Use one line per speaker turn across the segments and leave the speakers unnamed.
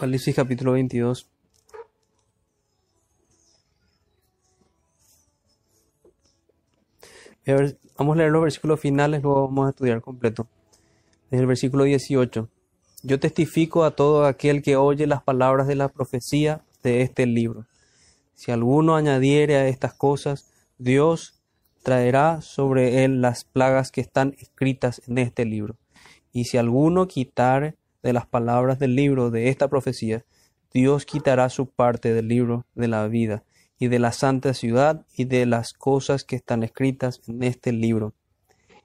Apocalipsis capítulo 22. A ver, Vamos a leer los versículos finales, luego vamos a estudiar completo. Desde el versículo 18. Yo testifico a todo aquel que oye las palabras de la profecía de este libro. Si alguno añadiere a estas cosas, Dios traerá sobre él las plagas que están escritas en este libro. Y si alguno quitare de las palabras del libro de esta profecía, Dios quitará su parte del libro de la vida y de la santa ciudad y de las cosas que están escritas en este libro.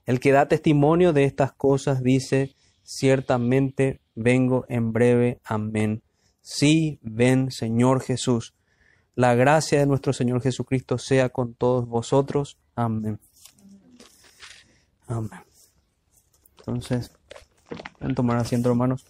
El que da testimonio de estas cosas dice, ciertamente vengo en breve. Amén. Sí, ven, Señor Jesús. La gracia de nuestro Señor Jesucristo sea con todos vosotros. Amén. Amén. Entonces, a tomar asiento, hermanos.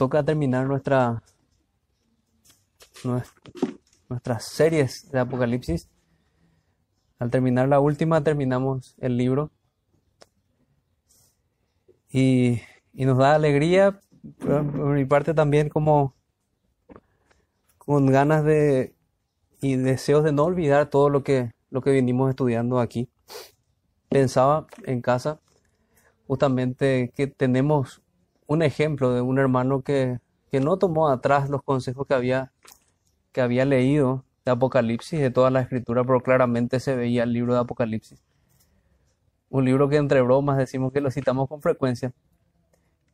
toca terminar nuestra, nuestras series de Apocalipsis. Al terminar la última, terminamos el libro. Y, nos da alegría, por mi parte también como con ganas de y deseos de no olvidar todo lo que, lo que vinimos estudiando aquí. Pensaba en casa justamente que tenemos un ejemplo de un hermano que, no tomó atrás los consejos que había, que había leído de Apocalipsis, de toda la escritura, pero claramente se veía el libro de Apocalipsis. Un libro que entre bromas decimos que lo citamos con frecuencia,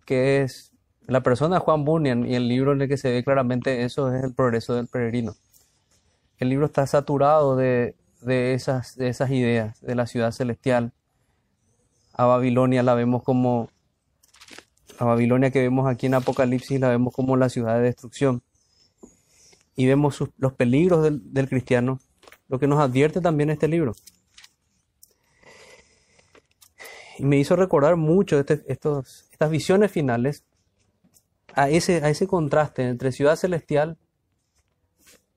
que es la persona Juan Bunyan y el libro en el que se ve claramente eso es el progreso del peregrino. El libro está saturado de, de, esas, de esas ideas de la ciudad celestial. A Babilonia la vemos como a Babilonia que vemos aquí en Apocalipsis la vemos como la ciudad de destrucción. Y vemos los peligros del, cristiano, lo que nos advierte también este libro. Y me hizo recordar mucho este, estos, estas visiones finales a ese, a ese contraste entre ciudad celestial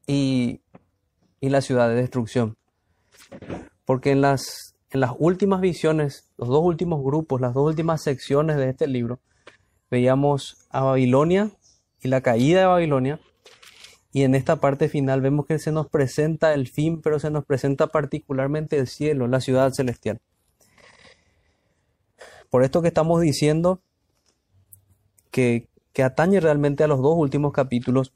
y, y la ciudad de destrucción. Porque en las, en las últimas visiones, los dos últimos grupos, las dos últimas secciones de este libro, veíamos a Babilonia y la caída de Babilonia. Y en esta parte final vemos que se nos presenta el fin, pero se nos presenta particularmente el cielo, la ciudad celestial. Por esto que estamos diciendo que, atañe realmente a los dos últimos capítulos,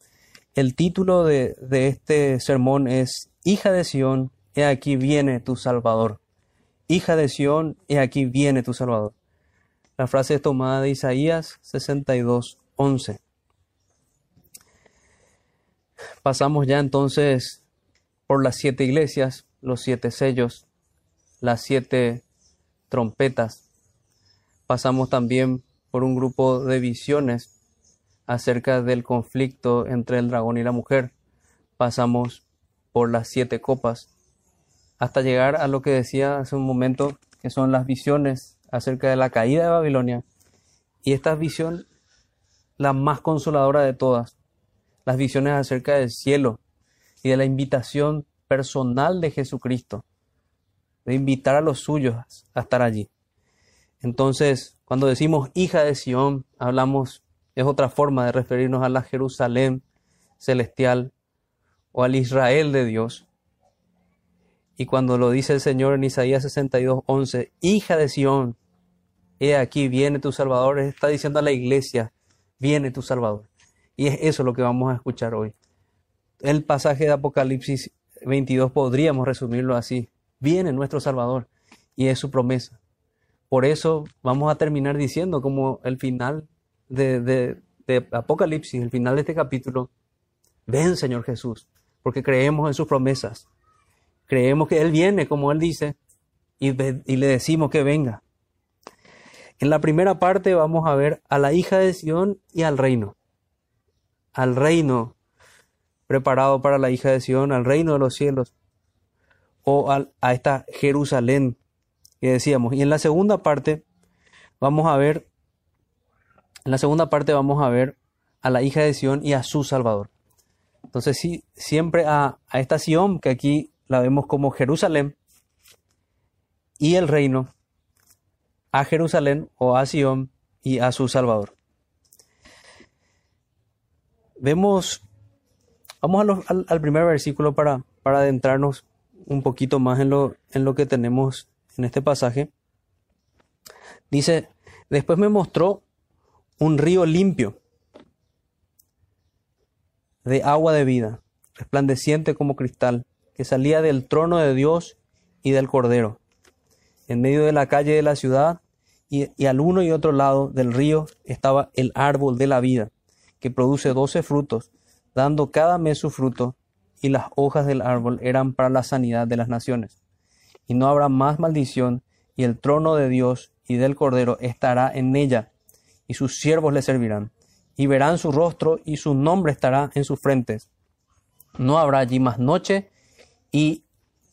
el título de, de este sermón es Hija de Sión, he aquí viene tu Salvador. Hija de Sión, he aquí viene tu Salvador. La frase es tomada de Isaías 62, 11. Pasamos ya entonces por las siete iglesias, los siete sellos, las siete trompetas. Pasamos también por un grupo de visiones acerca del conflicto entre el dragón y la mujer. Pasamos por las siete copas hasta llegar a lo que decía hace un momento, que son las visiones acerca de la caída de Babilonia. Y esta visión, la más consoladora de todas, las visiones acerca del cielo y de la invitación personal de Jesucristo, de invitar a los suyos a estar allí. Entonces, cuando decimos hija de Sión, hablamos, es otra forma de referirnos a la Jerusalén celestial o al Israel de Dios. Y cuando lo dice el Señor en Isaías 62, 11, hija de Sión, he aquí, viene tu Salvador, está diciendo a la iglesia, viene tu Salvador. Y es eso lo que vamos a escuchar hoy. El pasaje de Apocalipsis 22 podríamos resumirlo así, viene nuestro Salvador y es su promesa. Por eso vamos a terminar diciendo como el final de, Apocalipsis, el final de este capítulo, ven Señor Jesús, porque creemos en sus promesas. Creemos que Él viene, como Él dice, y, y le decimos que venga. En la primera parte vamos a ver a la hija de Sión y al reino. Al reino preparado para la hija de Sión, al reino de los cielos, o a esta Jerusalén que decíamos. Y en la segunda parte vamos a ver, en la segunda parte vamos a ver a la hija de Sión y a su Salvador. Entonces sí, siempre a, a esta Sión, que aquí la vemos como Jerusalén, y el reino, a Jerusalén o a Sión y a su Salvador. Vemos, vamos al, al, primer versículo para, para adentrarnos un poquito más en lo, en lo que tenemos en este pasaje. Dice, después me mostró un río limpio de agua de vida, resplandeciente como cristal, que salía del trono de Dios y del Cordero. En medio de la calle de la ciudad y, y al uno y otro lado del río estaba el árbol de la vida, que produce doce frutos, dando cada mes su fruto, y las hojas del árbol eran para la sanidad de las naciones. Y no habrá más maldición, y el trono de Dios y del Cordero estará en ella, y sus siervos le servirán, y verán su rostro, y su nombre estará en sus frentes. No habrá allí más noche, y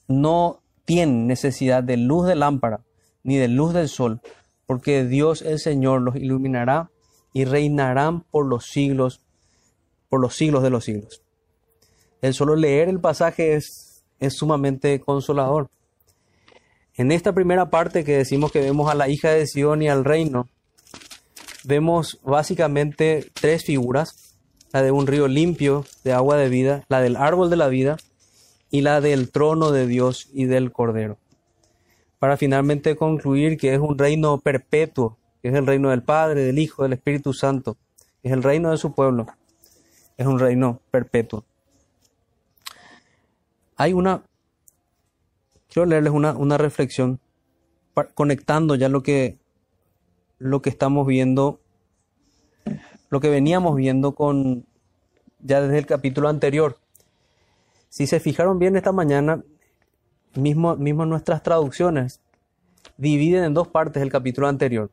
no tienen necesidad de luz de lámpara, ni de luz del sol, porque Dios el Señor los iluminará y reinarán por los siglos, por los siglos de los siglos. El solo leer el pasaje es, es sumamente consolador. En esta primera parte que decimos que vemos a la hija de Sion y al reino, vemos básicamente tres figuras, la de un río limpio de agua de vida, la del árbol de la vida y la del trono de Dios y del Cordero. Para finalmente concluir que es un reino perpetuo, que es el reino del Padre, del Hijo, del Espíritu Santo, es el reino de su pueblo, es un reino perpetuo. Hay una, quiero leerles una, una reflexión conectando ya lo que, lo que estamos viendo, lo que veníamos viendo con ya desde el capítulo anterior. Si se fijaron bien esta mañana, mismo, mismo nuestras traducciones dividen en dos partes el capítulo anterior.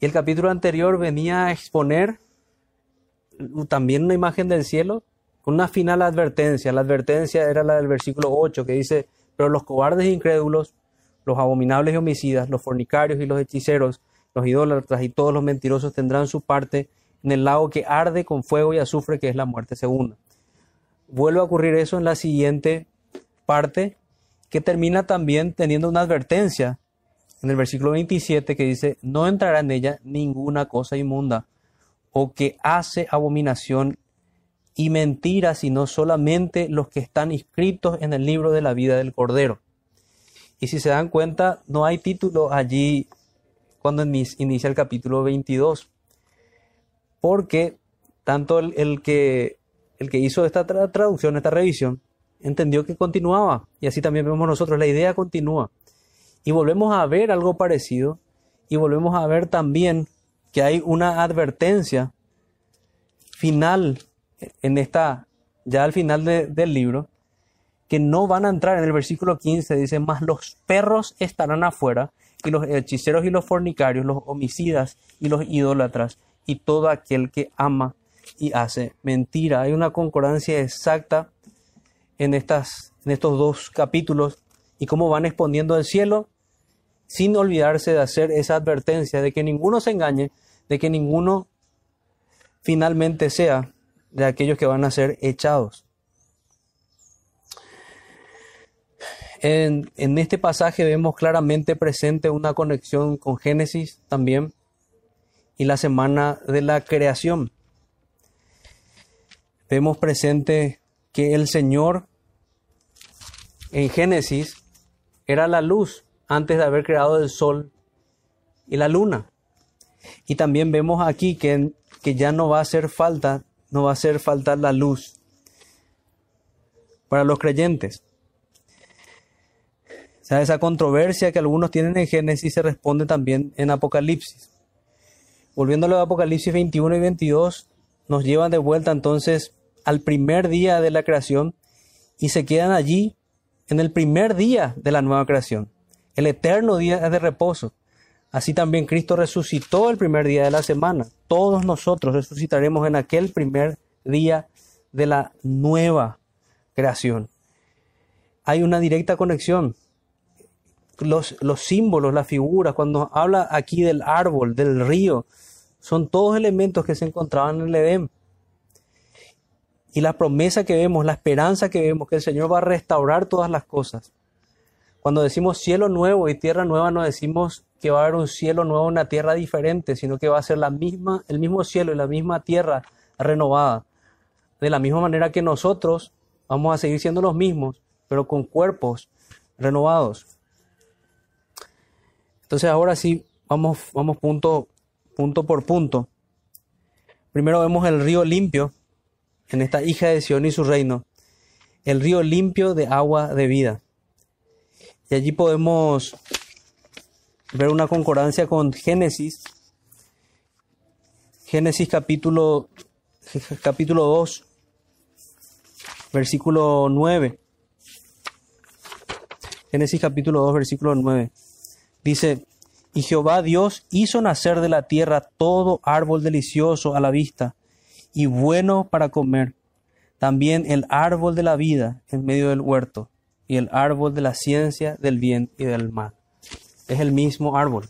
Y el capítulo anterior venía a exponer también una imagen del cielo con una final advertencia. La advertencia era la del versículo 8 que dice, pero los cobardes e incrédulos, los abominables y homicidas, los fornicarios y los hechiceros, los idólatras y todos los mentirosos tendrán su parte en el lago que arde con fuego y azufre, que es la muerte segunda. Vuelve a ocurrir eso en la siguiente parte, que termina también teniendo una advertencia en el versículo 27 que dice, no entrará en ella ninguna cosa inmunda o que hace abominación y mentira, sino solamente los que están inscritos en el libro de la vida del Cordero. Y si se dan cuenta, no hay título allí cuando inicia el capítulo 22, porque tanto el, que, el que hizo esta traducción, esta revisión, entendió que continuaba, y así también vemos nosotros, la idea continúa. Y volvemos a ver algo parecido, y volvemos a ver también que hay una advertencia final en esta, ya al final del libro, que no van a entrar en el versículo 15, dice, más los perros estarán afuera, y los hechiceros y los fornicarios, los homicidas y los idólatras, y todo aquel que ama y hace mentira. Hay una concordancia exacta en, estas, en estos dos capítulos y cómo van exponiendo el cielo, sin olvidarse de hacer esa advertencia de que ninguno se engañe, de que ninguno finalmente sea de aquellos que van a ser echados. En, este pasaje vemos claramente presente una conexión con Génesis también y la semana de la creación. Vemos presente que el Señor en Génesis era la luz antes de haber creado el sol y la luna. Y también vemos aquí que, que ya no va a hacer falta no va a hacer falta la luz para los creyentes. O esa controversia que algunos tienen en Génesis se responde también en Apocalipsis. Volviendo a Apocalipsis 21 y 22, nos llevan de vuelta entonces al primer día de la creación y se quedan allí en el primer día de la nueva creación, el eterno día de reposo. Así también Cristo resucitó el primer día de la semana. Todos nosotros resucitaremos en aquel primer día de la nueva creación. Hay una directa conexión. Los, los símbolos, las figuras, cuando habla aquí del árbol, del río, son todos elementos que se encontraban en el Edén. Y la promesa que vemos, la esperanza que vemos, que el Señor va a restaurar todas las cosas. Cuando decimos cielo nuevo y tierra nueva, no decimos que va a haber un cielo nuevo, una tierra diferente, sino que va a ser la misma, el mismo cielo y la misma tierra renovada. De la misma manera que nosotros vamos a seguir siendo los mismos, pero con cuerpos renovados. Entonces ahora sí, vamos, vamos punto, punto por punto. Primero vemos el río limpio, en esta hija de Sion y su reino, el río limpio de agua de vida. Y allí podemos ver una concordancia con Génesis, Génesis capítulo, capítulo 2, versículo 9. Génesis capítulo 2, versículo 9. Dice, y Jehová Dios hizo nacer de la tierra todo árbol delicioso a la vista y bueno para comer, también el árbol de la vida en medio del huerto, y el árbol de la ciencia del bien y del mal. Es el mismo árbol,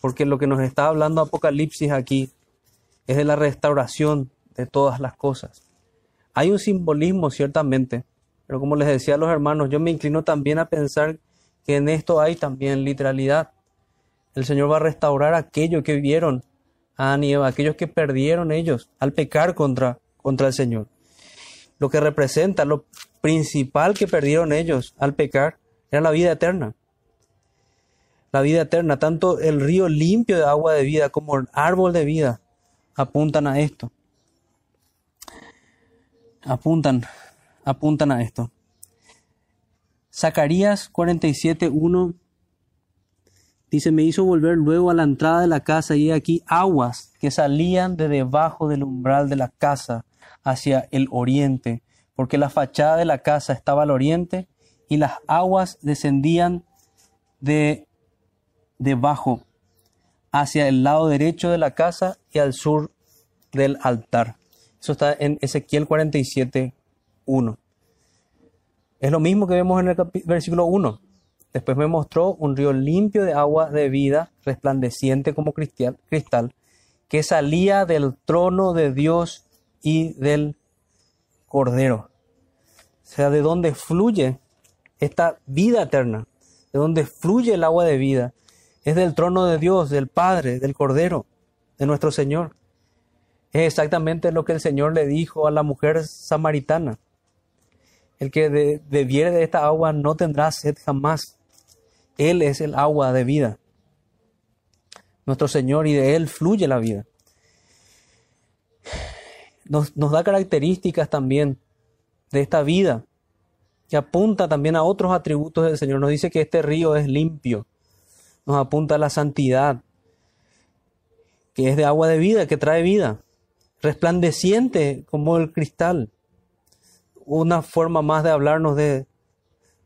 porque lo que nos está hablando Apocalipsis aquí es de la restauración de todas las cosas. Hay un simbolismo ciertamente, pero como les decía a los hermanos, yo me inclino también a pensar que en esto hay también literalidad. El Señor va a restaurar aquello que vieron a aquellos que perdieron ellos al pecar contra, contra el Señor. Lo que representa, lo principal que perdieron ellos al pecar, era la vida eterna. La vida eterna, tanto el río limpio de agua de vida como el árbol de vida apuntan a esto. Apuntan, apuntan a esto. Zacarías 47.1 Dice, me hizo volver luego a la entrada de la casa y aquí aguas que salían de debajo del umbral de la casa hacia el oriente, porque la fachada de la casa estaba al oriente y las aguas descendían de debajo hacia el lado derecho de la casa y al sur del altar. Eso está en Ezequiel 47, 1. Es lo mismo que vemos en el versículo 1. Después me mostró un río limpio de agua de vida, resplandeciente como cristal, que salía del trono de Dios y del Cordero. O sea, de donde fluye esta vida eterna, de donde fluye el agua de vida, es del trono de Dios, del Padre, del Cordero, de nuestro Señor. Es exactamente lo que el Señor le dijo a la mujer samaritana. El que bebiere de esta agua no tendrá sed jamás. Él es el agua de vida. Nuestro Señor y de Él fluye la vida. Nos, da características también de esta vida que apunta también a otros atributos del Señor. Nos dice que este río es limpio. Nos apunta la santidad, que es de agua de vida, que trae vida. Resplandeciente como el cristal. Una forma más de hablarnos de,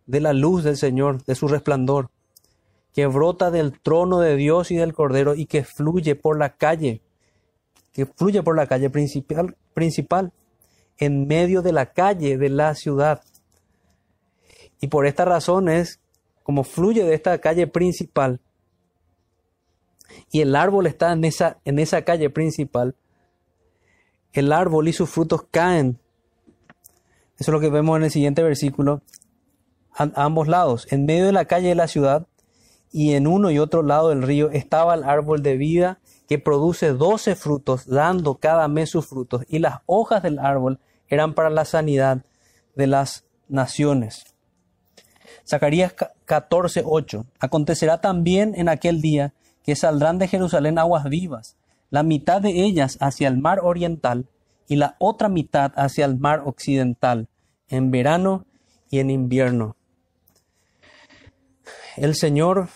de la luz del Señor, de su resplandor que brota del trono de Dios y del Cordero y que fluye por la calle, que fluye por la calle principal, principal, en medio de la calle de la ciudad. Y por esta razón es como fluye de esta calle principal y el árbol está en esa, en esa calle principal, el árbol y sus frutos caen. Eso es lo que vemos en el siguiente versículo. A ambos lados, en medio de la calle de la ciudad, y en uno y otro lado del río estaba el árbol de vida que produce doce frutos, dando cada mes sus frutos, y las hojas del árbol eran para la sanidad de las naciones. Zacarías 14, 8. Acontecerá también en aquel día que saldrán de Jerusalén aguas vivas, la mitad de ellas hacia el mar oriental y la otra mitad hacia el mar occidental, en verano y en invierno. El Señor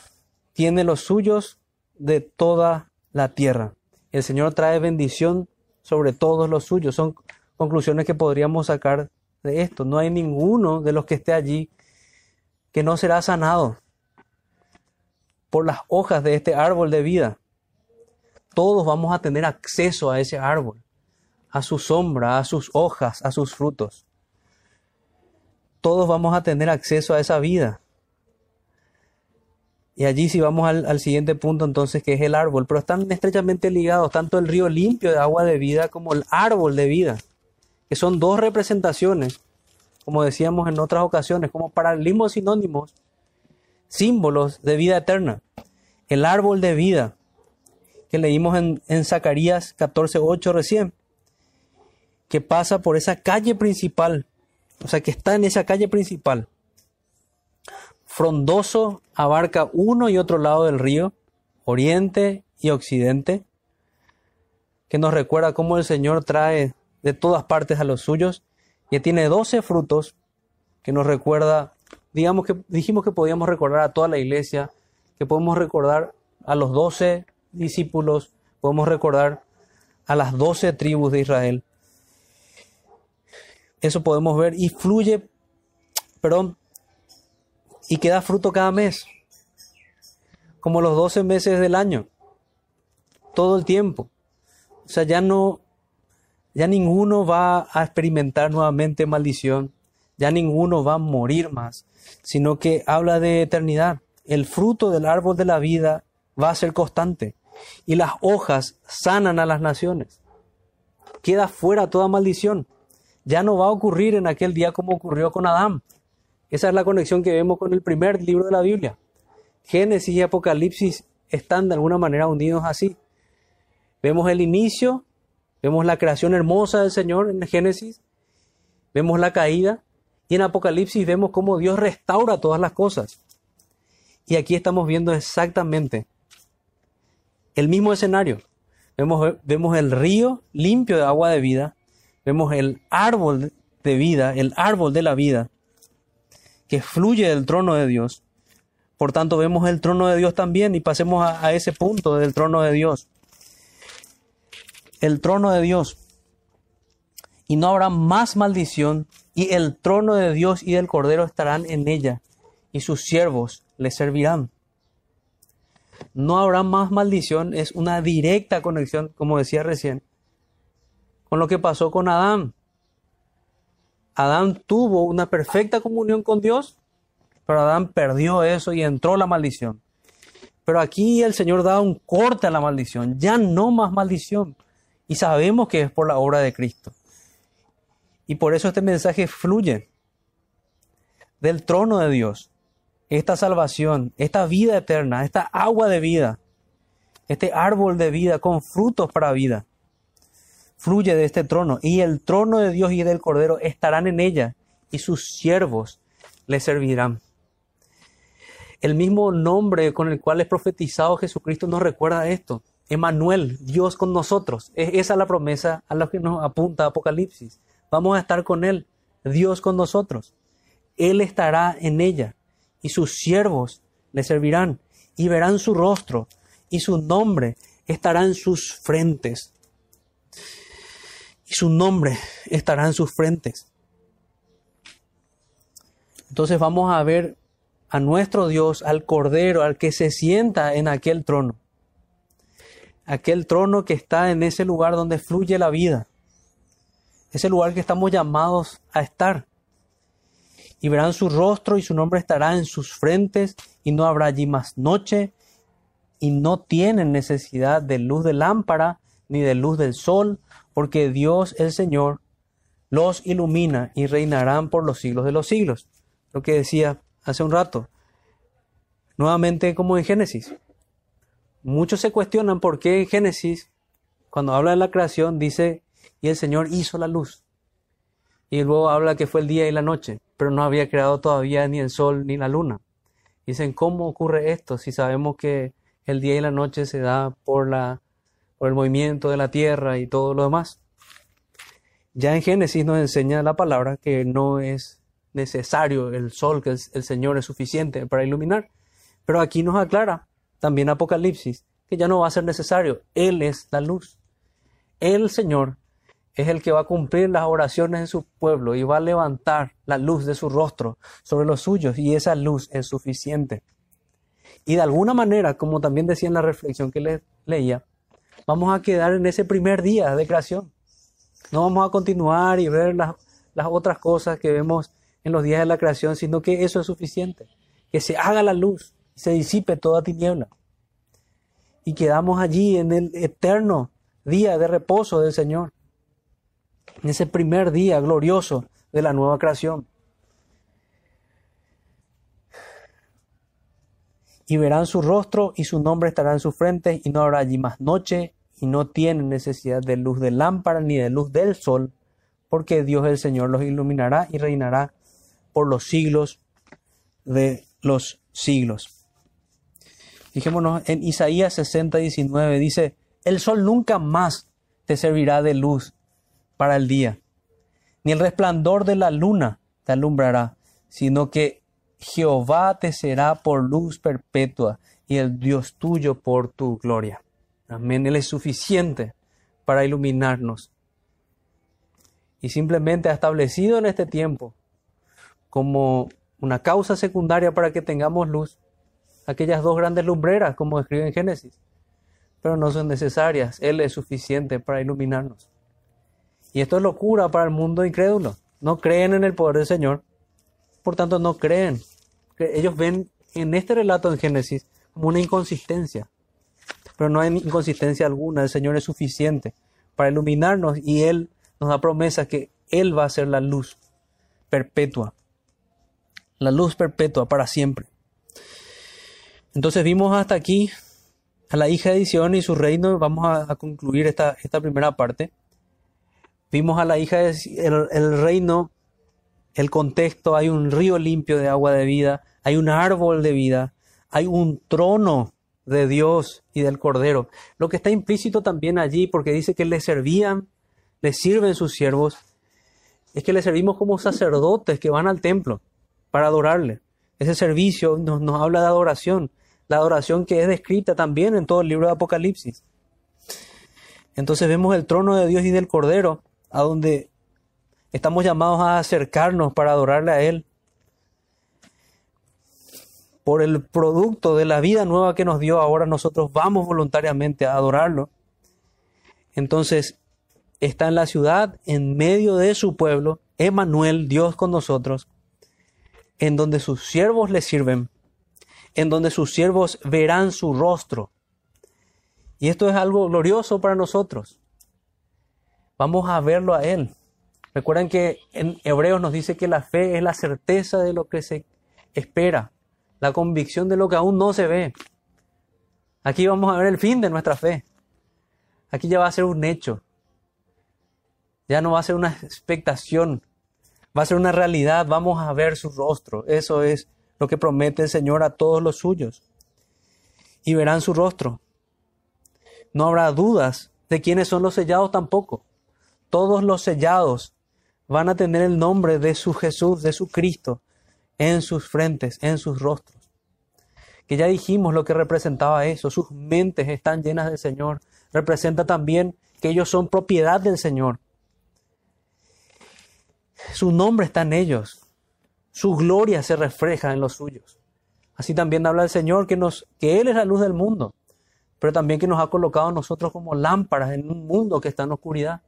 tiene los suyos de toda la tierra. El Señor trae bendición sobre todos los suyos. Son conclusiones que podríamos sacar de esto. No hay ninguno de los que esté allí que no será sanado por las hojas de este árbol de vida. Todos vamos a tener acceso a ese árbol, a su sombra, a sus hojas, a sus frutos. Todos vamos a tener acceso a esa vida. Y allí si vamos al, al, siguiente punto entonces, que es el árbol, pero están estrechamente ligados tanto el río limpio de agua de vida como el árbol de vida, que son dos representaciones, como decíamos en otras ocasiones, como paralelismos sinónimos, símbolos de vida eterna. El árbol de vida, que leímos en, en Zacarías 14.8 recién, que pasa por esa calle principal, o sea, que está en esa calle principal frondoso abarca uno y otro lado del río, oriente y occidente, que nos recuerda cómo el Señor trae de todas partes a los suyos, y tiene doce frutos, que nos recuerda, digamos que dijimos que podíamos recordar a toda la iglesia, que podemos recordar a los doce discípulos, podemos recordar a las doce tribus de Israel. Eso podemos ver y fluye, perdón, y que da fruto cada mes, como los 12 meses del año, todo el tiempo. O sea, ya no, ya ninguno va a experimentar nuevamente maldición, ya ninguno va a morir más, sino que habla de eternidad. El fruto del árbol de la vida va a ser constante y las hojas sanan a las naciones. Queda fuera toda maldición. Ya no va a ocurrir en aquel día como ocurrió con Adán. Esa es la conexión que vemos con el primer libro de la Biblia. Génesis y Apocalipsis están de alguna manera unidos así. Vemos el inicio, vemos la creación hermosa del Señor en Génesis, vemos la caída y en Apocalipsis vemos cómo Dios restaura todas las cosas. Y aquí estamos viendo exactamente el mismo escenario. Vemos, vemos el río limpio de agua de vida, vemos el árbol de vida, el árbol de la vida, que fluye del trono de Dios. Por tanto, vemos el trono de Dios también y pasemos a, ese punto del trono de Dios. El trono de Dios. Y no habrá más maldición, y el trono de Dios y del Cordero estarán en ella, y sus siervos le servirán. No habrá más maldición, es una directa conexión, como decía recién, con lo que pasó con Adán. Adán tuvo una perfecta comunión con Dios, pero Adán perdió eso y entró la maldición. Pero aquí el Señor da un corte a la maldición, ya no más maldición. Y sabemos que es por la obra de Cristo. Y por eso este mensaje fluye del trono de Dios. Esta salvación, esta vida eterna, esta agua de vida, este árbol de vida con frutos para vida fluye de este trono, y el trono de Dios y del Cordero estarán en ella, y sus siervos le servirán. El mismo nombre con el cual es profetizado Jesucristo nos recuerda esto. Emanuel, Dios con nosotros. Es esa la promesa a la que nos apunta Apocalipsis. Vamos a estar con Él, Dios con nosotros. Él estará en ella y sus siervos le servirán y verán su rostro y su nombre estará en sus frentes y su nombre estará en sus frentes. Entonces vamos a ver a nuestro Dios, al Cordero, al que se sienta en aquel trono. Aquel trono que está en ese lugar donde fluye la vida. Ese lugar que estamos llamados a estar. Y verán su rostro y su nombre estará en sus frentes y no habrá allí más noche y no tienen necesidad de luz de lámpara ni de luz del sol porque Dios el Señor los ilumina y reinarán por los siglos de los siglos. Lo que decía hace un rato. Nuevamente como en Génesis. Muchos se cuestionan por qué en Génesis, cuando habla de la creación, dice, y el Señor hizo la luz. Y luego habla que fue el día y la noche, pero no había creado todavía ni el sol ni la luna. Dicen, ¿cómo ocurre esto si sabemos que el día y la noche se da por la por el movimiento de la tierra y todo lo demás. Ya en Génesis nos enseña la palabra que no es necesario el sol, que el, Señor es suficiente para iluminar. Pero aquí nos aclara también Apocalipsis que ya no va a ser necesario. Él es la luz. El Señor es el que va a cumplir las oraciones de su pueblo y va a levantar la luz de su rostro sobre los suyos y esa luz es suficiente. Y de alguna manera, como también decía en la reflexión que le, leía, vamos a quedar en ese primer día de creación. No vamos a continuar y ver las, otras cosas que vemos en los días de la creación, sino que eso es suficiente. Que se haga la luz
se disipe toda tiniebla. Y quedamos allí en el eterno día de reposo del Señor, en ese primer día glorioso de la nueva creación. Y verán su rostro y su nombre estará en su frente y no habrá allí más noche y no tienen necesidad de luz de lámpara ni de luz del sol, porque Dios el Señor los iluminará y reinará por los siglos de los siglos. Fijémonos en Isaías 60, 19, dice, el sol nunca más te servirá de luz para el día, ni el resplandor de la luna te alumbrará, sino que Jehová te será por luz perpetua y el Dios tuyo por tu gloria. Amén. Él es suficiente para iluminarnos. Y simplemente ha establecido en este tiempo como una causa secundaria para que tengamos luz aquellas dos grandes lumbreras, como escribe en Génesis. Pero no son necesarias. Él es suficiente para iluminarnos. Y esto es locura para el mundo incrédulo. No creen en el poder del Señor. Por tanto, no creen. Ellos ven en este relato en Génesis como una inconsistencia. Pero no hay inconsistencia alguna. El Señor es suficiente para iluminarnos y Él nos da promesa que Él va a ser la luz perpetua. La luz perpetua para siempre. Entonces vimos hasta aquí a la hija de Sion y su reino. Vamos a, concluir esta primera parte. Vimos a la hija de el, el reino, el contexto, hay un río limpio de agua de vida, hay un árbol de vida, hay un trono de Dios y del Cordero. Lo que está implícito también allí, porque dice que le servían, le sirven sus siervos, es que le servimos como sacerdotes que van al templo para adorarle. Ese servicio nos, nos habla de adoración, la adoración que es descrita también en todo el libro de Apocalipsis. Entonces vemos el trono de Dios y del Cordero a donde estamos llamados a acercarnos para adorarle a Él. Por el producto de la vida nueva que nos dio, ahora nosotros vamos voluntariamente a adorarlo. Entonces, está en la ciudad, en medio de su pueblo, Emanuel, Dios con nosotros, en donde sus siervos le sirven, en donde sus siervos verán su rostro. Y esto es algo glorioso para nosotros. Vamos a verlo a Él. Recuerden que en Hebreos nos dice que la fe es la certeza de lo que se espera, la convicción de lo que aún no se ve. Aquí vamos a ver el fin de nuestra fe. Aquí ya va a ser un hecho. Ya no va a ser una expectación. Va a ser una realidad. Vamos a ver su rostro. Eso es lo que promete el Señor a todos los suyos. Y verán su rostro. No habrá dudas de quiénes son los sellados tampoco todos los sellados van a tener el nombre de su Jesús, de su Cristo, en sus frentes, en sus rostros. Que ya dijimos lo que representaba eso, sus mentes están llenas del Señor. Representa también que ellos son propiedad del Señor. Su nombre está en ellos. Su gloria se refleja en los suyos. Así también habla el Señor que, nos, que Él es la luz del mundo, pero también que nos ha colocado a nosotros como lámparas en un mundo que está en oscuridad.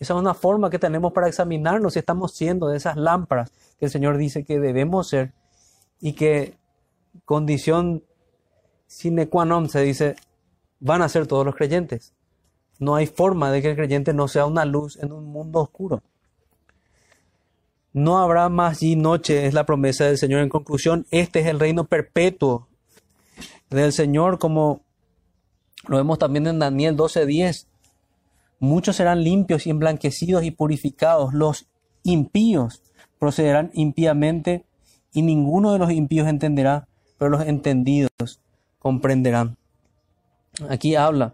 Esa es una forma que tenemos para examinarnos si estamos siendo de esas lámparas que el Señor dice que debemos ser y que condición sine qua non se dice van a ser todos los creyentes. No hay forma de que el creyente no sea una luz en un mundo oscuro. No habrá más allí noche, es la promesa del Señor. En conclusión, este es el reino perpetuo del Señor, como lo vemos también en Daniel 12:10. Muchos serán limpios y emblanquecidos y purificados. Los impíos procederán impíamente y ninguno de los impíos entenderá, pero los entendidos comprenderán. Aquí habla,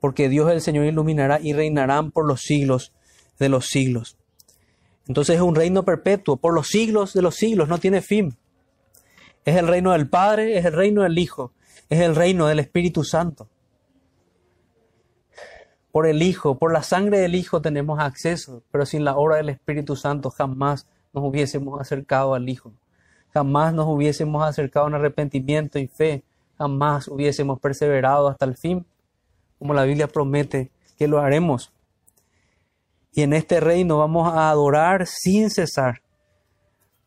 porque Dios el Señor iluminará y reinarán por los siglos de los siglos. Entonces es un reino perpetuo, por los siglos de los siglos, no tiene fin. Es el reino del Padre, es el reino del Hijo, es el reino del Espíritu Santo por el Hijo, por la sangre del Hijo tenemos acceso, pero sin la obra del Espíritu Santo jamás nos hubiésemos acercado al Hijo. Jamás nos hubiésemos acercado en arrepentimiento y fe. Jamás hubiésemos perseverado hasta el fin, como la Biblia promete que lo haremos. Y en este reino vamos a adorar sin cesar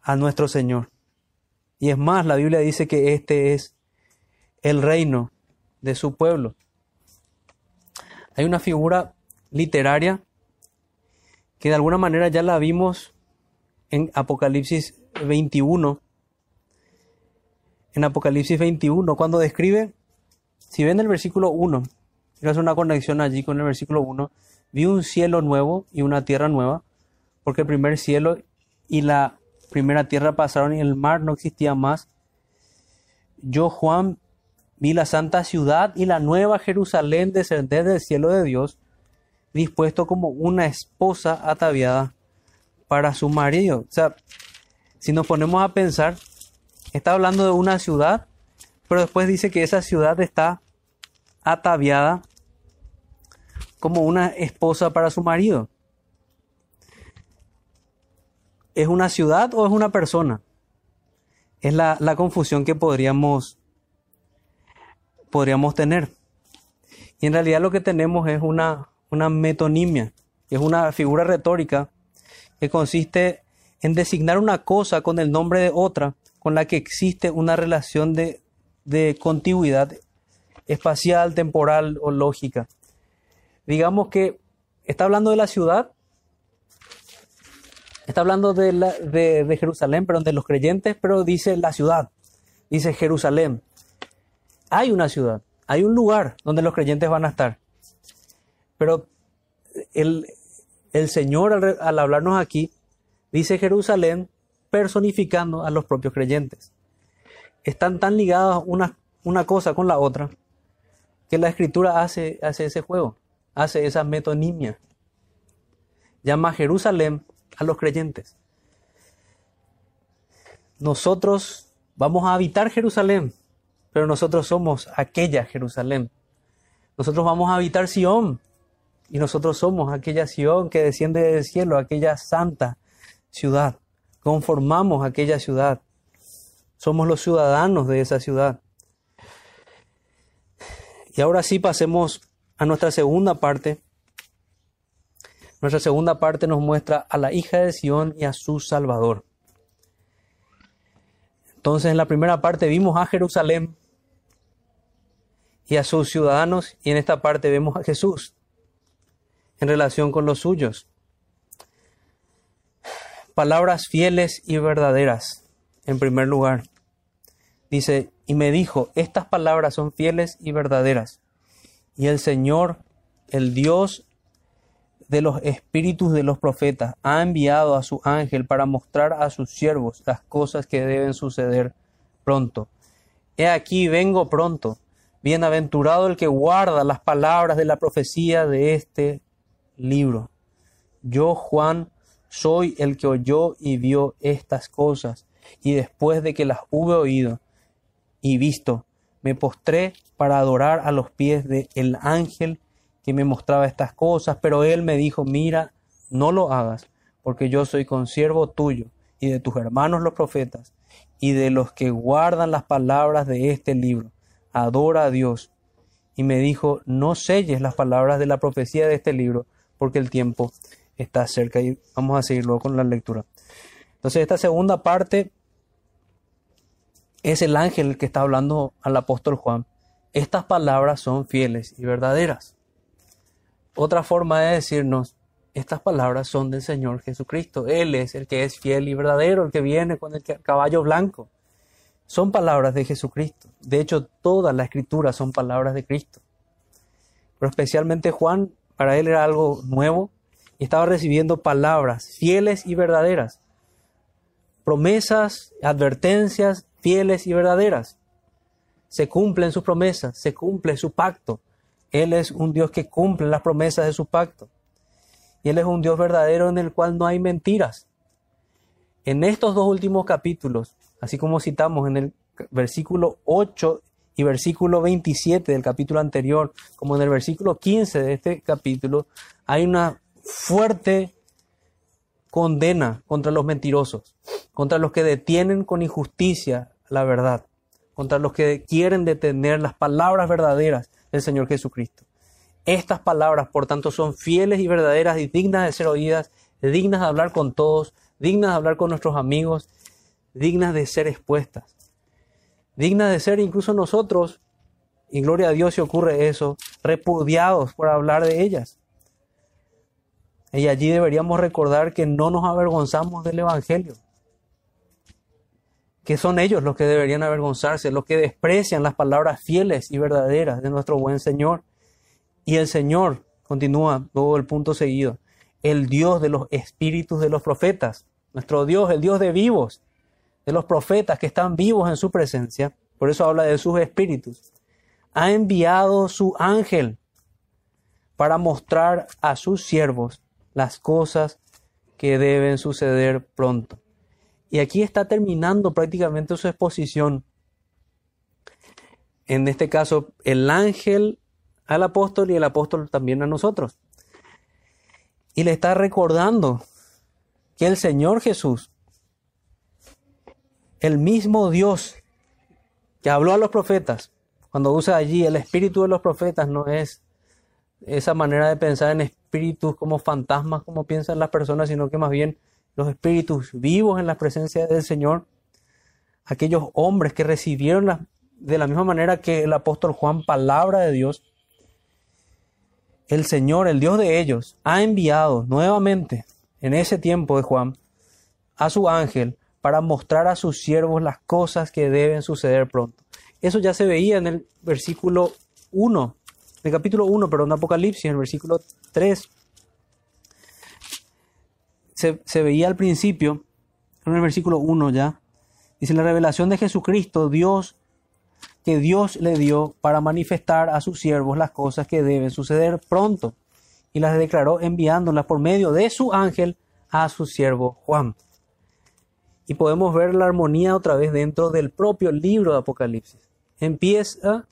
a nuestro Señor. Y es más, la Biblia dice que este es el reino de su pueblo. Hay una figura literaria que de alguna manera ya la vimos en Apocalipsis 21. En Apocalipsis 21, cuando describe, si ven el versículo 1, quiero una conexión allí con el versículo 1, vi un cielo nuevo y una tierra nueva, porque el primer cielo y la primera tierra pasaron y el mar no existía más. Yo, Juan, vi la santa ciudad y la nueva Jerusalén descender del cielo de Dios, dispuesto como una esposa ataviada para su marido. O sea, si nos ponemos a pensar, está hablando de una ciudad, pero después dice que esa ciudad está ataviada como una esposa para su marido. ¿Es una ciudad o es una persona? Es la, la confusión que podríamos, podríamos tener. Y en realidad lo que tenemos es una, una metonimia, es una figura retórica que consiste en designar una cosa con el nombre de otra, con la que existe una relación de, de contigüidad espacial, temporal o lógica. Digamos que está hablando de la ciudad, está hablando de, la, de, de Jerusalén, pero de los creyentes, pero dice la ciudad, dice Jerusalén. Hay una ciudad, hay un lugar donde los creyentes van a estar. Pero el, el Señor al, hablarnos aquí dice Jerusalén personificando a los propios creyentes. Están tan ligadas una, una cosa con la otra que la escritura hace, hace ese juego, hace esa metonimia. Llama Jerusalén a los creyentes. Nosotros vamos a habitar Jerusalén, pero nosotros somos aquella Jerusalén. Nosotros vamos a habitar Sión, y nosotros somos aquella Sión que desciende del cielo, aquella santa ciudad. Conformamos aquella ciudad. Somos los ciudadanos de esa ciudad. Y ahora sí pasemos a nuestra segunda parte. Nuestra segunda parte nos muestra a la hija de Sión y a su Salvador. Entonces en la primera parte vimos a Jerusalén y a sus ciudadanos y en esta parte vemos a Jesús en relación con los suyos. Palabras fieles y verdaderas, en primer lugar. Dice, y me dijo, estas palabras son fieles y verdaderas. Y el Señor, el Dios de los espíritus de los profetas, ha enviado a su ángel para mostrar a sus siervos las cosas que deben suceder pronto. He aquí, vengo pronto. Bienaventurado el que guarda las palabras de la profecía de este libro. Yo, Juan, soy el que oyó y vio estas cosas, y después de que las hube oído y visto, me postré para adorar a los pies del el ángel que me mostraba estas cosas, pero él me dijo, mira, no lo hagas, porque yo soy consiervo tuyo y de tus hermanos los profetas, y de los que guardan las palabras de este libro. Adora a Dios. Y me dijo, no selles las palabras de la profecía de este libro, porque el tiempo está cerca y vamos a seguir luego con la lectura. Entonces esta segunda parte es el ángel que está hablando al apóstol Juan. Estas palabras son fieles y verdaderas. Otra forma de decirnos, estas palabras son del Señor Jesucristo. Él es el que es fiel y verdadero, el que viene con el caballo blanco. Son palabras de Jesucristo. De hecho, toda la escritura son palabras de Cristo. Pero especialmente Juan para él era algo nuevo y estaba recibiendo palabras fieles y verdaderas. Promesas, advertencias fieles y verdaderas. Se cumplen sus promesas, se cumple su pacto. Él es un Dios que cumple las promesas de su pacto. Y Él es un Dios verdadero en el cual no hay mentiras. En estos dos últimos capítulos, así como citamos en el versículo 8 y versículo 27 del capítulo anterior, como en el versículo 15 de este capítulo, hay una fuerte condena contra los mentirosos, contra los que detienen con injusticia la verdad, contra los que quieren detener las palabras verdaderas del Señor Jesucristo. Estas palabras, por tanto, son fieles y verdaderas y dignas de ser oídas, dignas de hablar con todos, dignas de hablar con nuestros amigos, dignas de ser expuestas digna de ser incluso nosotros Y gloria a Dios si ocurre eso, repudiados por hablar de ellas. Y allí deberíamos recordar que no nos avergonzamos del Evangelio, que son ellos los que deberían avergonzarse, los que desprecian las palabras fieles y verdaderas de nuestro buen Señor. Y el Señor, continúa luego el punto seguido, el Dios de los espíritus de los profetas, nuestro Dios, el Dios de vivos, de los profetas que están vivos en su presencia, por eso habla de sus espíritus, ha enviado su ángel para mostrar a sus siervos las cosas que deben suceder pronto. Y aquí está terminando prácticamente su exposición. En este caso, el ángel al apóstol y el apóstol también a nosotros. Y le está recordando que el Señor Jesús, el mismo Dios que habló a los profetas, cuando usa allí el espíritu de los profetas, no es esa manera de pensar en espíritus como fantasmas, como piensan las personas, sino que más bien los espíritus vivos en la presencia del Señor, aquellos hombres que recibieron de la misma manera que el apóstol Juan palabra de Dios, el Señor, el Dios de ellos, ha enviado nuevamente en ese tiempo de Juan a su ángel para mostrar a sus siervos las cosas que deben suceder pronto. Eso ya se veía en el versículo 1, el capítulo 1, perdón, Apocalipsis, en el versículo 3. Se, se veía al principio, en el versículo 1 ya, dice la revelación de Jesucristo, Dios que Dios le dio para manifestar a sus siervos las cosas que deben suceder pronto, y las declaró enviándolas por medio de su ángel a su siervo Juan. Y podemos ver la armonía otra vez dentro del propio libro de Apocalipsis. Empieza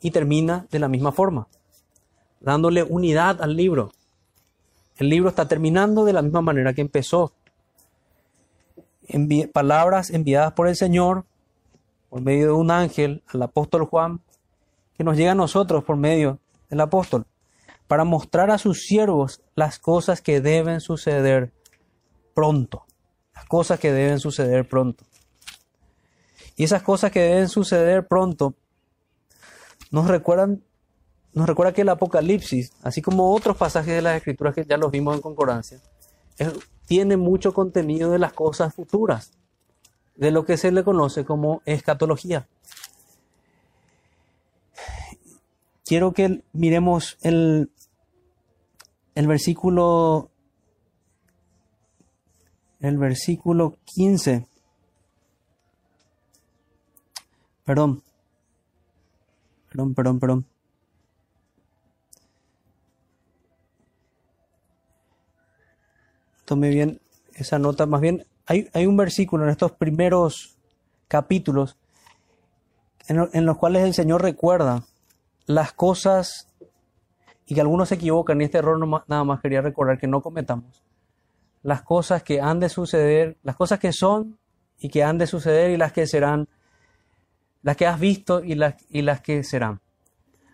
y termina de la misma forma, dándole unidad al libro. El libro está terminando de la misma manera que empezó. palabras enviadas por el Señor por medio de un ángel al apóstol Juan, que nos llega a nosotros por medio del apóstol, para mostrar a sus siervos las cosas que deben suceder pronto, las cosas que deben suceder pronto. Y esas cosas que deben suceder pronto nos recuerdan nos recuerda que el Apocalipsis, así como otros pasajes de las Escrituras que ya los vimos en concordancia, tiene mucho contenido de las cosas futuras de lo que se le conoce como escatología. Quiero que miremos el, el versículo el versículo 15. Perdón. Perdón, perdón, perdón. Tome bien esa nota, más bien hay, un versículo en estos primeros capítulos en, los cuales el Señor recuerda las cosas y que algunos se equivocan y este error nada más quería recordar que no cometamos. Las cosas que han de suceder, las cosas que son y que han de suceder y las que serán, las que has visto y las, y las que serán.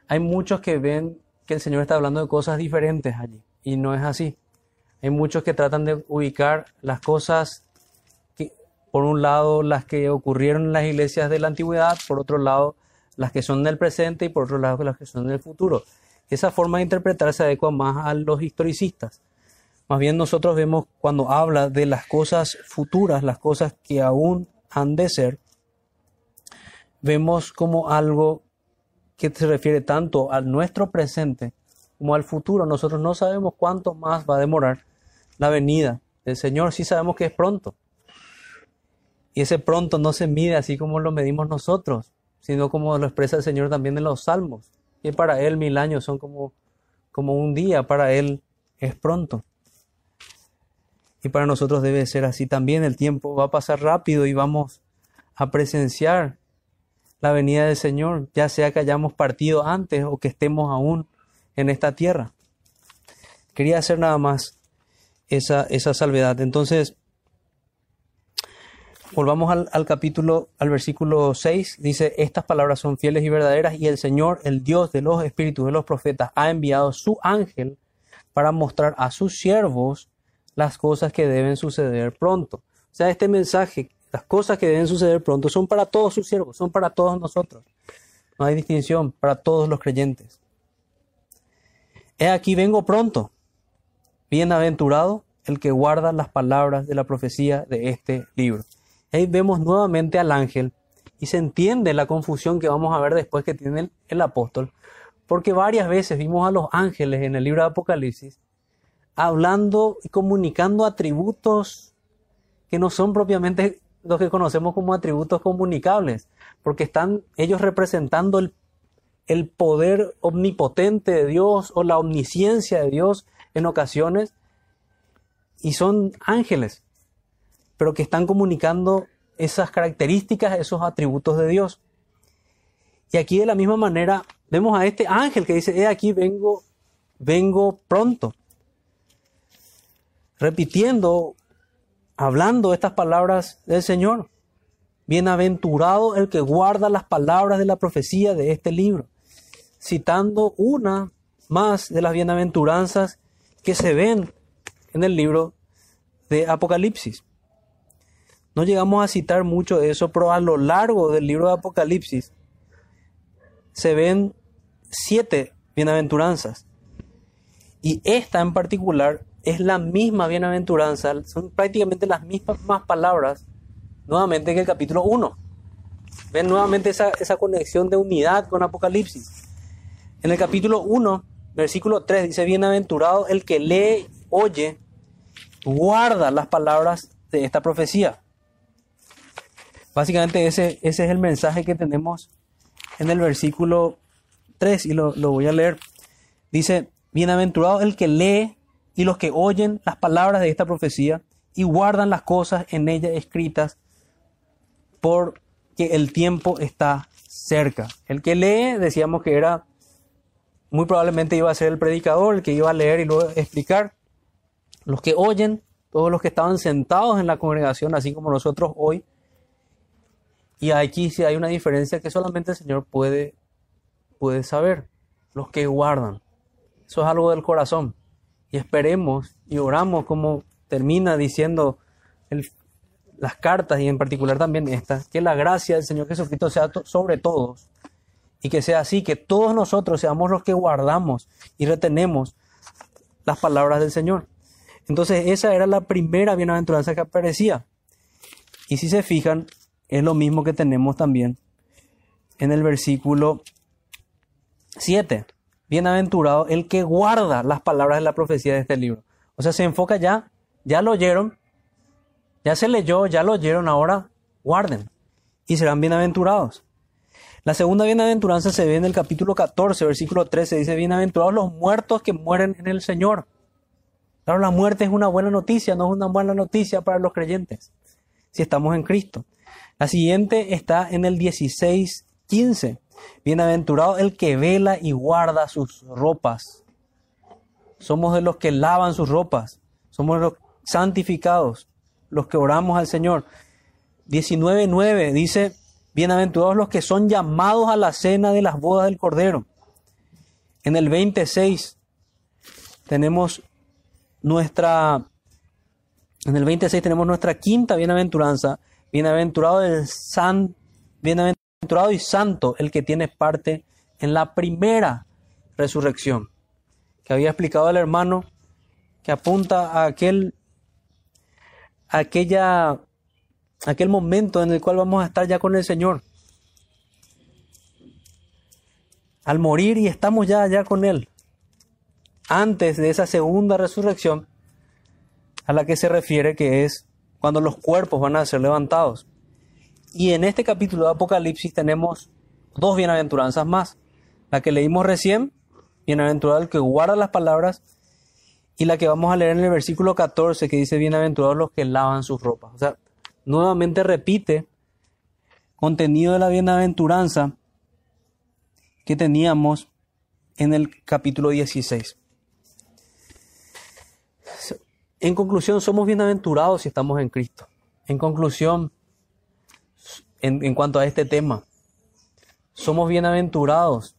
Hay muchos que ven que el Señor está hablando de cosas diferentes allí y no es así. Hay muchos que tratan de ubicar las cosas por un lado las que ocurrieron en las iglesias de la antigüedad, por otro lado las que son del presente y por otro lado las que son del futuro. Esa forma de interpretar se adecua más a los historicistas. Más bien nosotros vemos cuando habla de las cosas futuras, las cosas que aún han de ser, vemos como algo que se refiere tanto al nuestro presente como al futuro. Nosotros no sabemos cuánto más va a demorar la venida del Señor, sí sabemos que es pronto. Y ese pronto no se mide así como lo medimos nosotros, sino como lo expresa el Señor también en los salmos. Y para Él mil años son como, como un día, para Él es pronto. Y para nosotros debe ser así también. El tiempo va a pasar rápido y vamos a presenciar la venida del Señor, ya sea que hayamos partido antes o que estemos aún en esta tierra. Quería hacer nada más esa, esa salvedad. Entonces, Volvamos al, capítulo, al versículo 6. Dice, estas palabras son fieles y verdaderas y el Señor, el Dios de los espíritus de los profetas, ha enviado su ángel para mostrar a sus siervos las cosas que deben suceder pronto. O sea, este mensaje, las cosas que deben suceder pronto, son para todos sus siervos, son para todos nosotros. No hay distinción para todos los creyentes. He aquí vengo pronto. Bienaventurado el que guarda las palabras de la profecía de este libro. Ahí vemos nuevamente al ángel y se entiende la confusión que vamos a ver después que tiene el, el apóstol, porque varias veces vimos a los ángeles en el libro de Apocalipsis hablando y comunicando atributos que no son propiamente los que conocemos como atributos comunicables, porque están ellos representando el, el poder omnipotente de Dios o la omnisciencia de Dios en ocasiones, y son ángeles, pero que están comunicando esas características, esos atributos de Dios. Y aquí de la misma manera vemos a este ángel que dice, he aquí vengo, vengo pronto. Repitiendo hablando estas palabras del Señor. Bienaventurado el que guarda las palabras de la profecía de este libro, citando una más de las bienaventuranzas que se ven en el libro de Apocalipsis. No llegamos a citar mucho de eso, pero a lo largo del libro de Apocalipsis se ven siete bienaventuranzas. Y esta en particular es la misma bienaventuranza, son prácticamente las mismas palabras, nuevamente que el capítulo 1. Ven nuevamente esa, esa conexión de unidad con Apocalipsis. En el capítulo 1, versículo 3 dice, bienaventurado el que lee, oye, guarda las palabras de esta profecía. Básicamente ese, ese es el mensaje que tenemos en el versículo 3 y lo, lo voy a leer. Dice, bienaventurado el que lee y los que oyen las palabras de esta profecía y guardan las cosas en ella escritas, porque el tiempo está cerca. El que lee, decíamos que era, muy probablemente iba a ser el predicador, el que iba a leer y luego explicar. Los que oyen, todos los que estaban sentados en la congregación, así como nosotros hoy. Y aquí sí hay una diferencia que solamente el Señor puede, puede saber. Los que guardan. Eso es algo del corazón y esperemos y oramos como termina diciendo las cartas y en particular también estas, que la gracia del Señor Jesucristo sea sobre todos y que sea así, que todos nosotros seamos los que guardamos y retenemos las palabras del Señor. Entonces esa era la primera bienaventuranza que aparecía. Y si se fijan, es lo mismo que tenemos también en el versículo 7 bienaventurado el que guarda las palabras de la profecía de este libro. O sea, se enfoca ya, ya lo oyeron, ya se leyó, ya lo oyeron, ahora guarden y serán bienaventurados. La segunda bienaventuranza se ve en el capítulo 14, versículo 13, dice, bienaventurados los muertos que mueren en el Señor. Claro, la muerte es una buena noticia, no es una buena noticia para los creyentes, si estamos en Cristo. La siguiente está en el 16, 15. Bienaventurado el que vela y guarda sus ropas. Somos de los que lavan sus ropas. Somos los santificados, los que oramos al Señor. 19.9 dice, bienaventurados los que son llamados a la cena de las bodas del Cordero. En el 26 tenemos nuestra, en el 26 tenemos nuestra quinta bienaventuranza. Bienaventurado el san, bienaventurado y santo el que tiene parte en la primera resurrección, que había explicado el hermano, que apunta a aquel, aquella, aquel momento en el cual vamos a estar ya con el Señor. Al morir y estamos ya allá con Él. Antes de esa segunda resurrección a la que se refiere que es cuando los cuerpos van a ser levantados. Y en este capítulo de Apocalipsis tenemos dos bienaventuranzas más. La que leímos recién, bienaventurado el que guarda las palabras, y la que vamos a leer en el versículo 14 que dice, bienaventurados los que lavan sus ropas. O sea, nuevamente repite contenido de la bienaventuranza que teníamos en el capítulo 16. En conclusión, somos bienaventurados si estamos en Cristo. En conclusión, en, cuanto a este tema. Somos bienaventurados.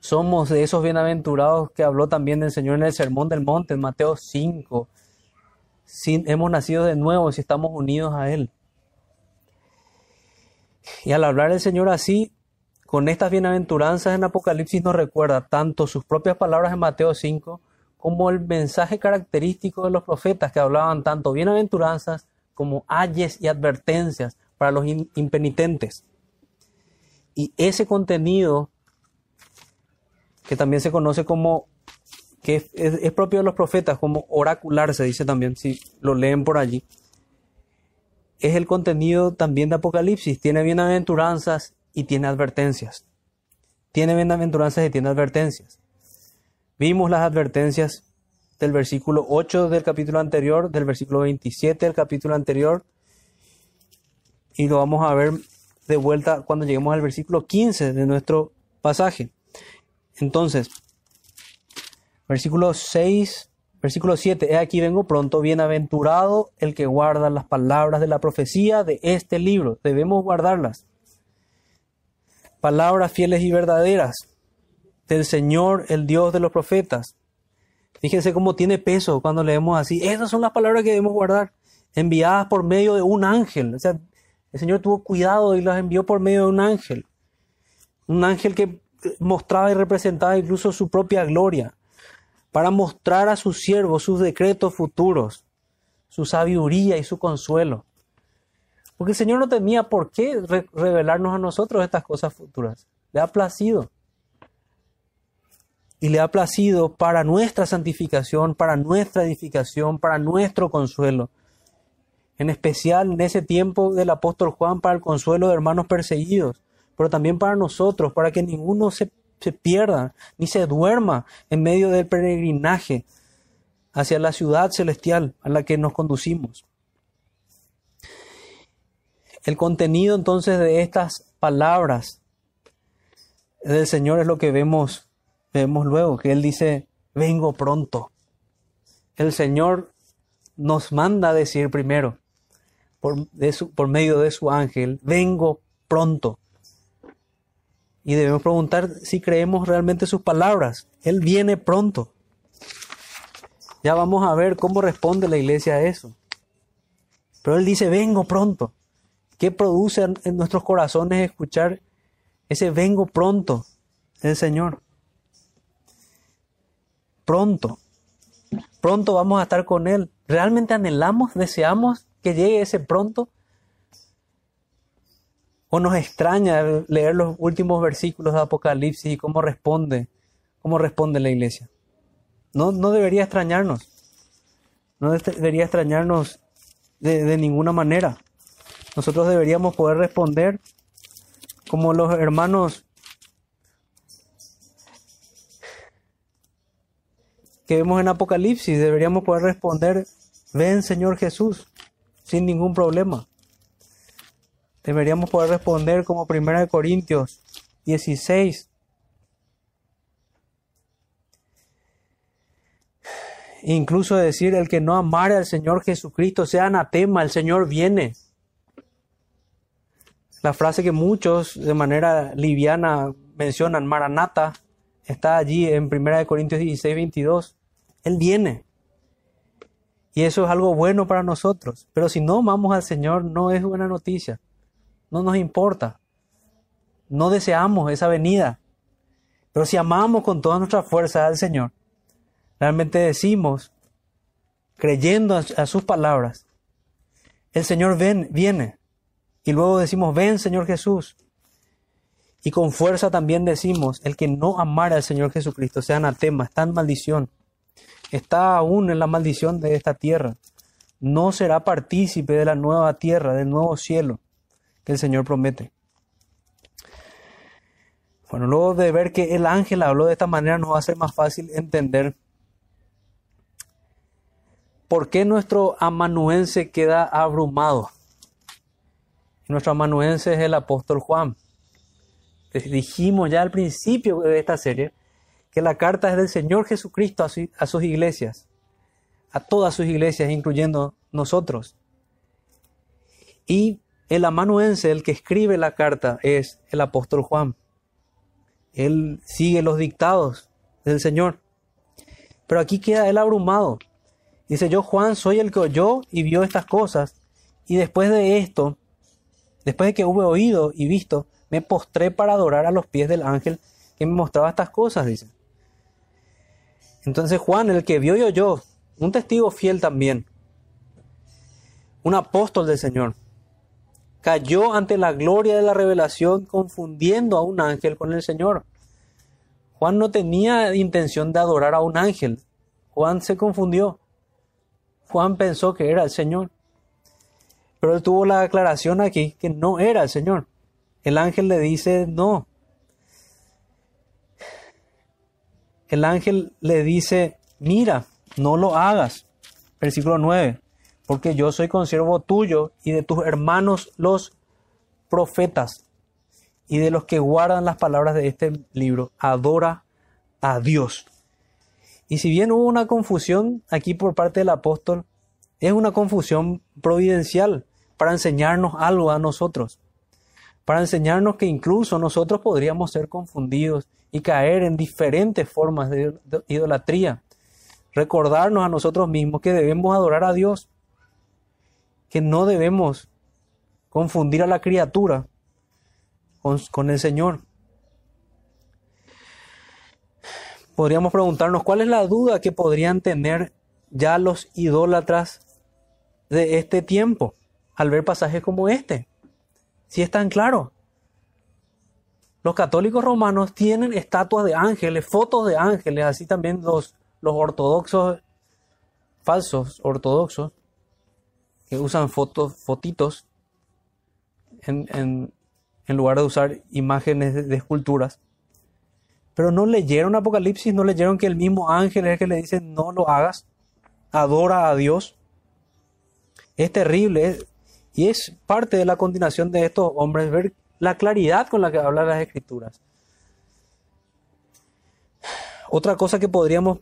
Somos de esos bienaventurados que habló también el Señor en el Sermón del Monte, en Mateo 5. hemos nacido de nuevo si estamos unidos a Él. Y al hablar el Señor así, con estas bienaventuranzas en Apocalipsis nos recuerda tanto sus propias palabras en Mateo 5 como el mensaje característico de los profetas que hablaban tanto bienaventuranzas como ayes y advertencias para los impenitentes. Y ese contenido, que también se conoce como, que es, es, propio de los profetas, como oracular, se dice también, si lo leen por allí, es el contenido también de Apocalipsis. Tiene bienaventuranzas y tiene advertencias. Tiene bienaventuranzas y tiene advertencias. Vimos las advertencias del versículo 8 del capítulo anterior, del versículo 27 del capítulo anterior, y lo vamos a ver de vuelta cuando lleguemos al versículo 15 de nuestro pasaje. Entonces, versículo 6, versículo 7, he aquí vengo pronto, bienaventurado el que guarda las palabras de la profecía de este libro, debemos guardarlas. Palabras fieles y verdaderas del Señor, el Dios de los profetas. Fíjense cómo tiene peso cuando leemos así. Esas son las palabras que debemos guardar, enviadas por medio de un ángel. O sea, el Señor tuvo cuidado y las envió por medio de un ángel. Un ángel que mostraba y representaba incluso su propia gloria, para mostrar a sus siervos sus decretos futuros, su sabiduría y su consuelo. Porque el Señor no tenía por qué revelarnos a nosotros estas cosas futuras. Le ha placido y le ha placido para nuestra santificación, para nuestra edificación, para nuestro consuelo. En especial en ese tiempo del apóstol Juan para el consuelo de hermanos perseguidos, pero también para nosotros, para que ninguno se, se pierda ni se duerma en medio del peregrinaje hacia la ciudad celestial a la que nos conducimos. El contenido entonces de estas palabras del Señor es lo que vemos Vemos luego que Él dice, vengo pronto. El Señor nos manda decir primero, por, por medio de su ángel, vengo pronto. Y debemos preguntar si creemos realmente sus palabras. Él viene pronto. Ya vamos a ver cómo responde la iglesia a eso. Pero Él dice, vengo pronto. ¿Qué produce en nuestros corazones escuchar ese vengo pronto del Señor? pronto. Pronto vamos a estar con Él. ¿Realmente anhelamos, deseamos que llegue ese pronto? ¿O nos extraña leer los últimos versículos de Apocalipsis y cómo responde, cómo responde la iglesia? No, no debería extrañarnos. No debería extrañarnos de, de ninguna manera. Nosotros deberíamos poder responder como los hermanos que vemos en Apocalipsis, deberíamos poder responder, ven Señor Jesús, sin ningún problema. Deberíamos poder responder como 1 Corintios 16. Incluso decir, el que no amare al Señor Jesucristo sea anatema, el Señor viene. La frase que muchos de manera liviana mencionan, Maranata, está allí en 1 Corintios 16, 22. Él viene. Y eso es algo bueno para nosotros. Pero si no amamos al Señor, no es buena noticia. No nos importa. No deseamos esa venida. Pero si amamos con toda nuestra fuerza al Señor, realmente decimos, creyendo a, sus palabras, el Señor ven, viene. Y luego decimos, ven Señor Jesús. Y con fuerza también decimos, el que no amara al Señor Jesucristo sea anatema, está en maldición está aún en la maldición de esta tierra. No será partícipe de la nueva tierra, del nuevo cielo que el Señor promete. Bueno, luego de ver que el ángel habló de esta manera, nos va a ser más fácil entender por qué nuestro amanuense queda abrumado. Nuestro amanuense es el apóstol Juan. dijimos ya al principio de esta serie que la carta es del Señor Jesucristo a, sus iglesias, a todas sus iglesias, incluyendo nosotros. Y el amanuense, el que escribe la carta, es el apóstol Juan. Él sigue los dictados del Señor. Pero aquí queda él abrumado. Dice, yo Juan soy el que oyó y vio estas cosas, y después de esto, después de que hube oído y visto, me postré para adorar a los pies del ángel que me mostraba estas cosas, dice. Entonces Juan, el que vio y oyó, un testigo fiel también, un apóstol del Señor, cayó ante la gloria de la revelación confundiendo a un ángel con el Señor. Juan no tenía intención de adorar a un ángel. Juan se confundió. Juan pensó que era el Señor. Pero él tuvo la aclaración aquí que no era el Señor. El ángel le dice no. El ángel le dice, mira, no lo hagas. Versículo 9. Porque yo soy consiervo tuyo y de tus hermanos los profetas y de los que guardan las palabras de este libro. Adora a Dios. Y si bien hubo una confusión aquí por parte del apóstol, es una confusión providencial para enseñarnos algo a nosotros, para enseñarnos que incluso nosotros podríamos ser confundidos y caer en diferentes formas de idolatría. Recordarnos a nosotros mismos que debemos adorar a Dios, que no debemos confundir a la criatura con, el Señor. Podríamos preguntarnos cuál es la duda que podrían tener ya los idólatras de este tiempo al ver pasajes como este. Si es tan claro. Los católicos romanos tienen estatuas de ángeles, fotos de ángeles, así también los, los ortodoxos, falsos ortodoxos, que usan fotos, fotitos en, en lugar de usar imágenes de, esculturas. Pero no leyeron Apocalipsis, no leyeron que el mismo ángel es el que le dice no lo hagas, adora a Dios. Es terrible y es parte de la continuación de estos hombres ver la claridad con la que hablan las escrituras. Otra cosa que podríamos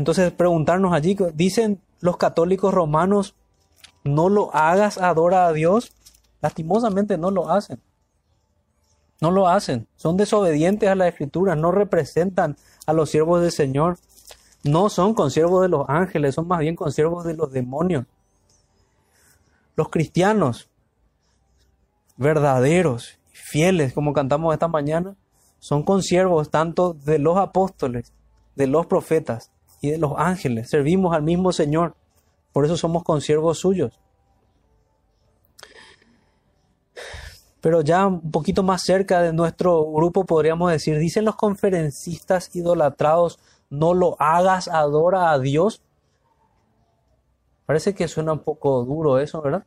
entonces preguntarnos allí, dicen los católicos romanos, no lo hagas, adora a Dios. Lastimosamente no lo hacen. No lo hacen. Son desobedientes a la escritura. No representan a los siervos del Señor. No son consiervos de los ángeles, son más bien consiervos de los demonios. Los cristianos verdaderos, fieles, como cantamos esta mañana, son consiervos tanto de los apóstoles, de los profetas y de los ángeles. Servimos al mismo Señor. Por eso somos consiervos suyos. pero ya un poquito más cerca de nuestro grupo podríamos decir, dicen los conferencistas idolatrados, no lo hagas, adora a Dios. Parece que suena un poco duro eso, ¿verdad?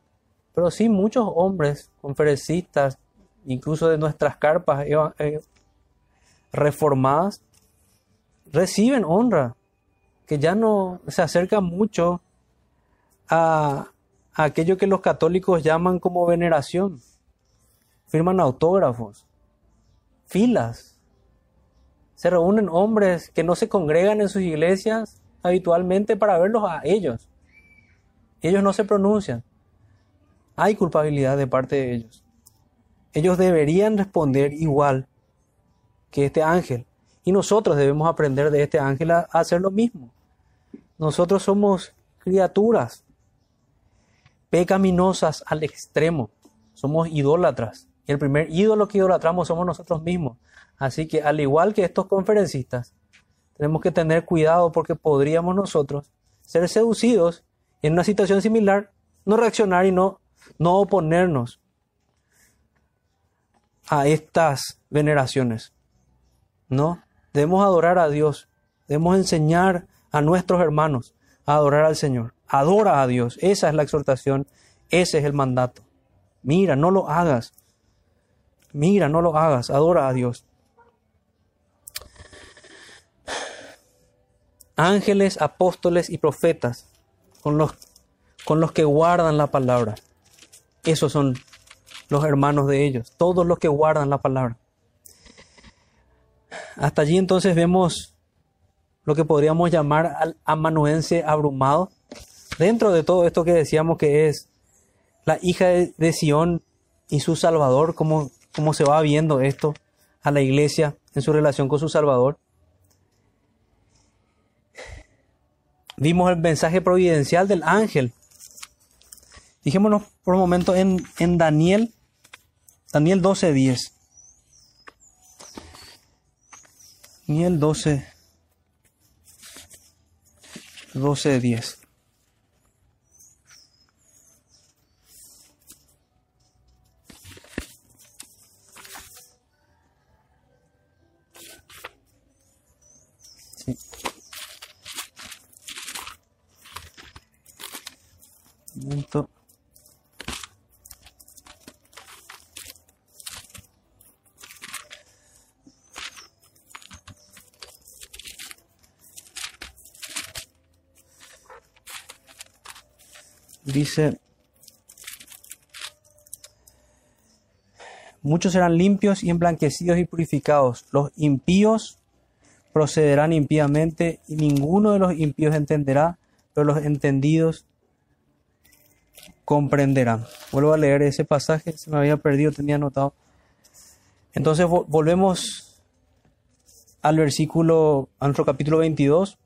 Pero sí, muchos hombres conferencistas, incluso de nuestras carpas eh, reformadas, reciben honra, que ya no se acerca mucho a aquello que los católicos llaman como veneración firman autógrafos, filas. Se reúnen hombres que no se congregan en sus iglesias habitualmente para verlos a ellos. Ellos no se pronuncian. Hay culpabilidad de parte de ellos. Ellos deberían responder igual que este ángel. Y nosotros debemos aprender de este ángel a hacer lo mismo. Nosotros somos criaturas pecaminosas al extremo. Somos idólatras. Y el primer ídolo que idolatramos somos nosotros mismos. Así que al igual que estos conferencistas, tenemos que tener cuidado porque podríamos nosotros ser seducidos en una situación similar, no reaccionar y no, no oponernos a estas veneraciones. No, debemos adorar a Dios, debemos enseñar a nuestros hermanos a adorar al Señor. Adora a Dios, esa es la exhortación, ese es el mandato. Mira, no lo hagas. Mira, no lo hagas, adora a Dios. Ángeles, apóstoles y profetas, con los, con los que guardan la palabra. Esos son los hermanos de ellos, todos los que guardan la palabra. Hasta allí entonces vemos lo que podríamos llamar al amanuense abrumado. Dentro de todo esto que decíamos que es la hija de, Sión y su Salvador, como cómo se va viendo esto a la iglesia en su relación con su Salvador. Vimos el mensaje providencial del ángel. Dijémonos por un momento en, en Daniel, Daniel 12, 10. Daniel 12, 12, 10. Sí. Un momento. Dice, muchos serán limpios y emblanquecidos y purificados. Los impíos procederán impíamente y ninguno de los impíos entenderá, pero los entendidos comprenderán. Vuelvo a leer ese pasaje, se me había perdido, tenía anotado. Entonces vo- volvemos al versículo, a nuestro capítulo 22,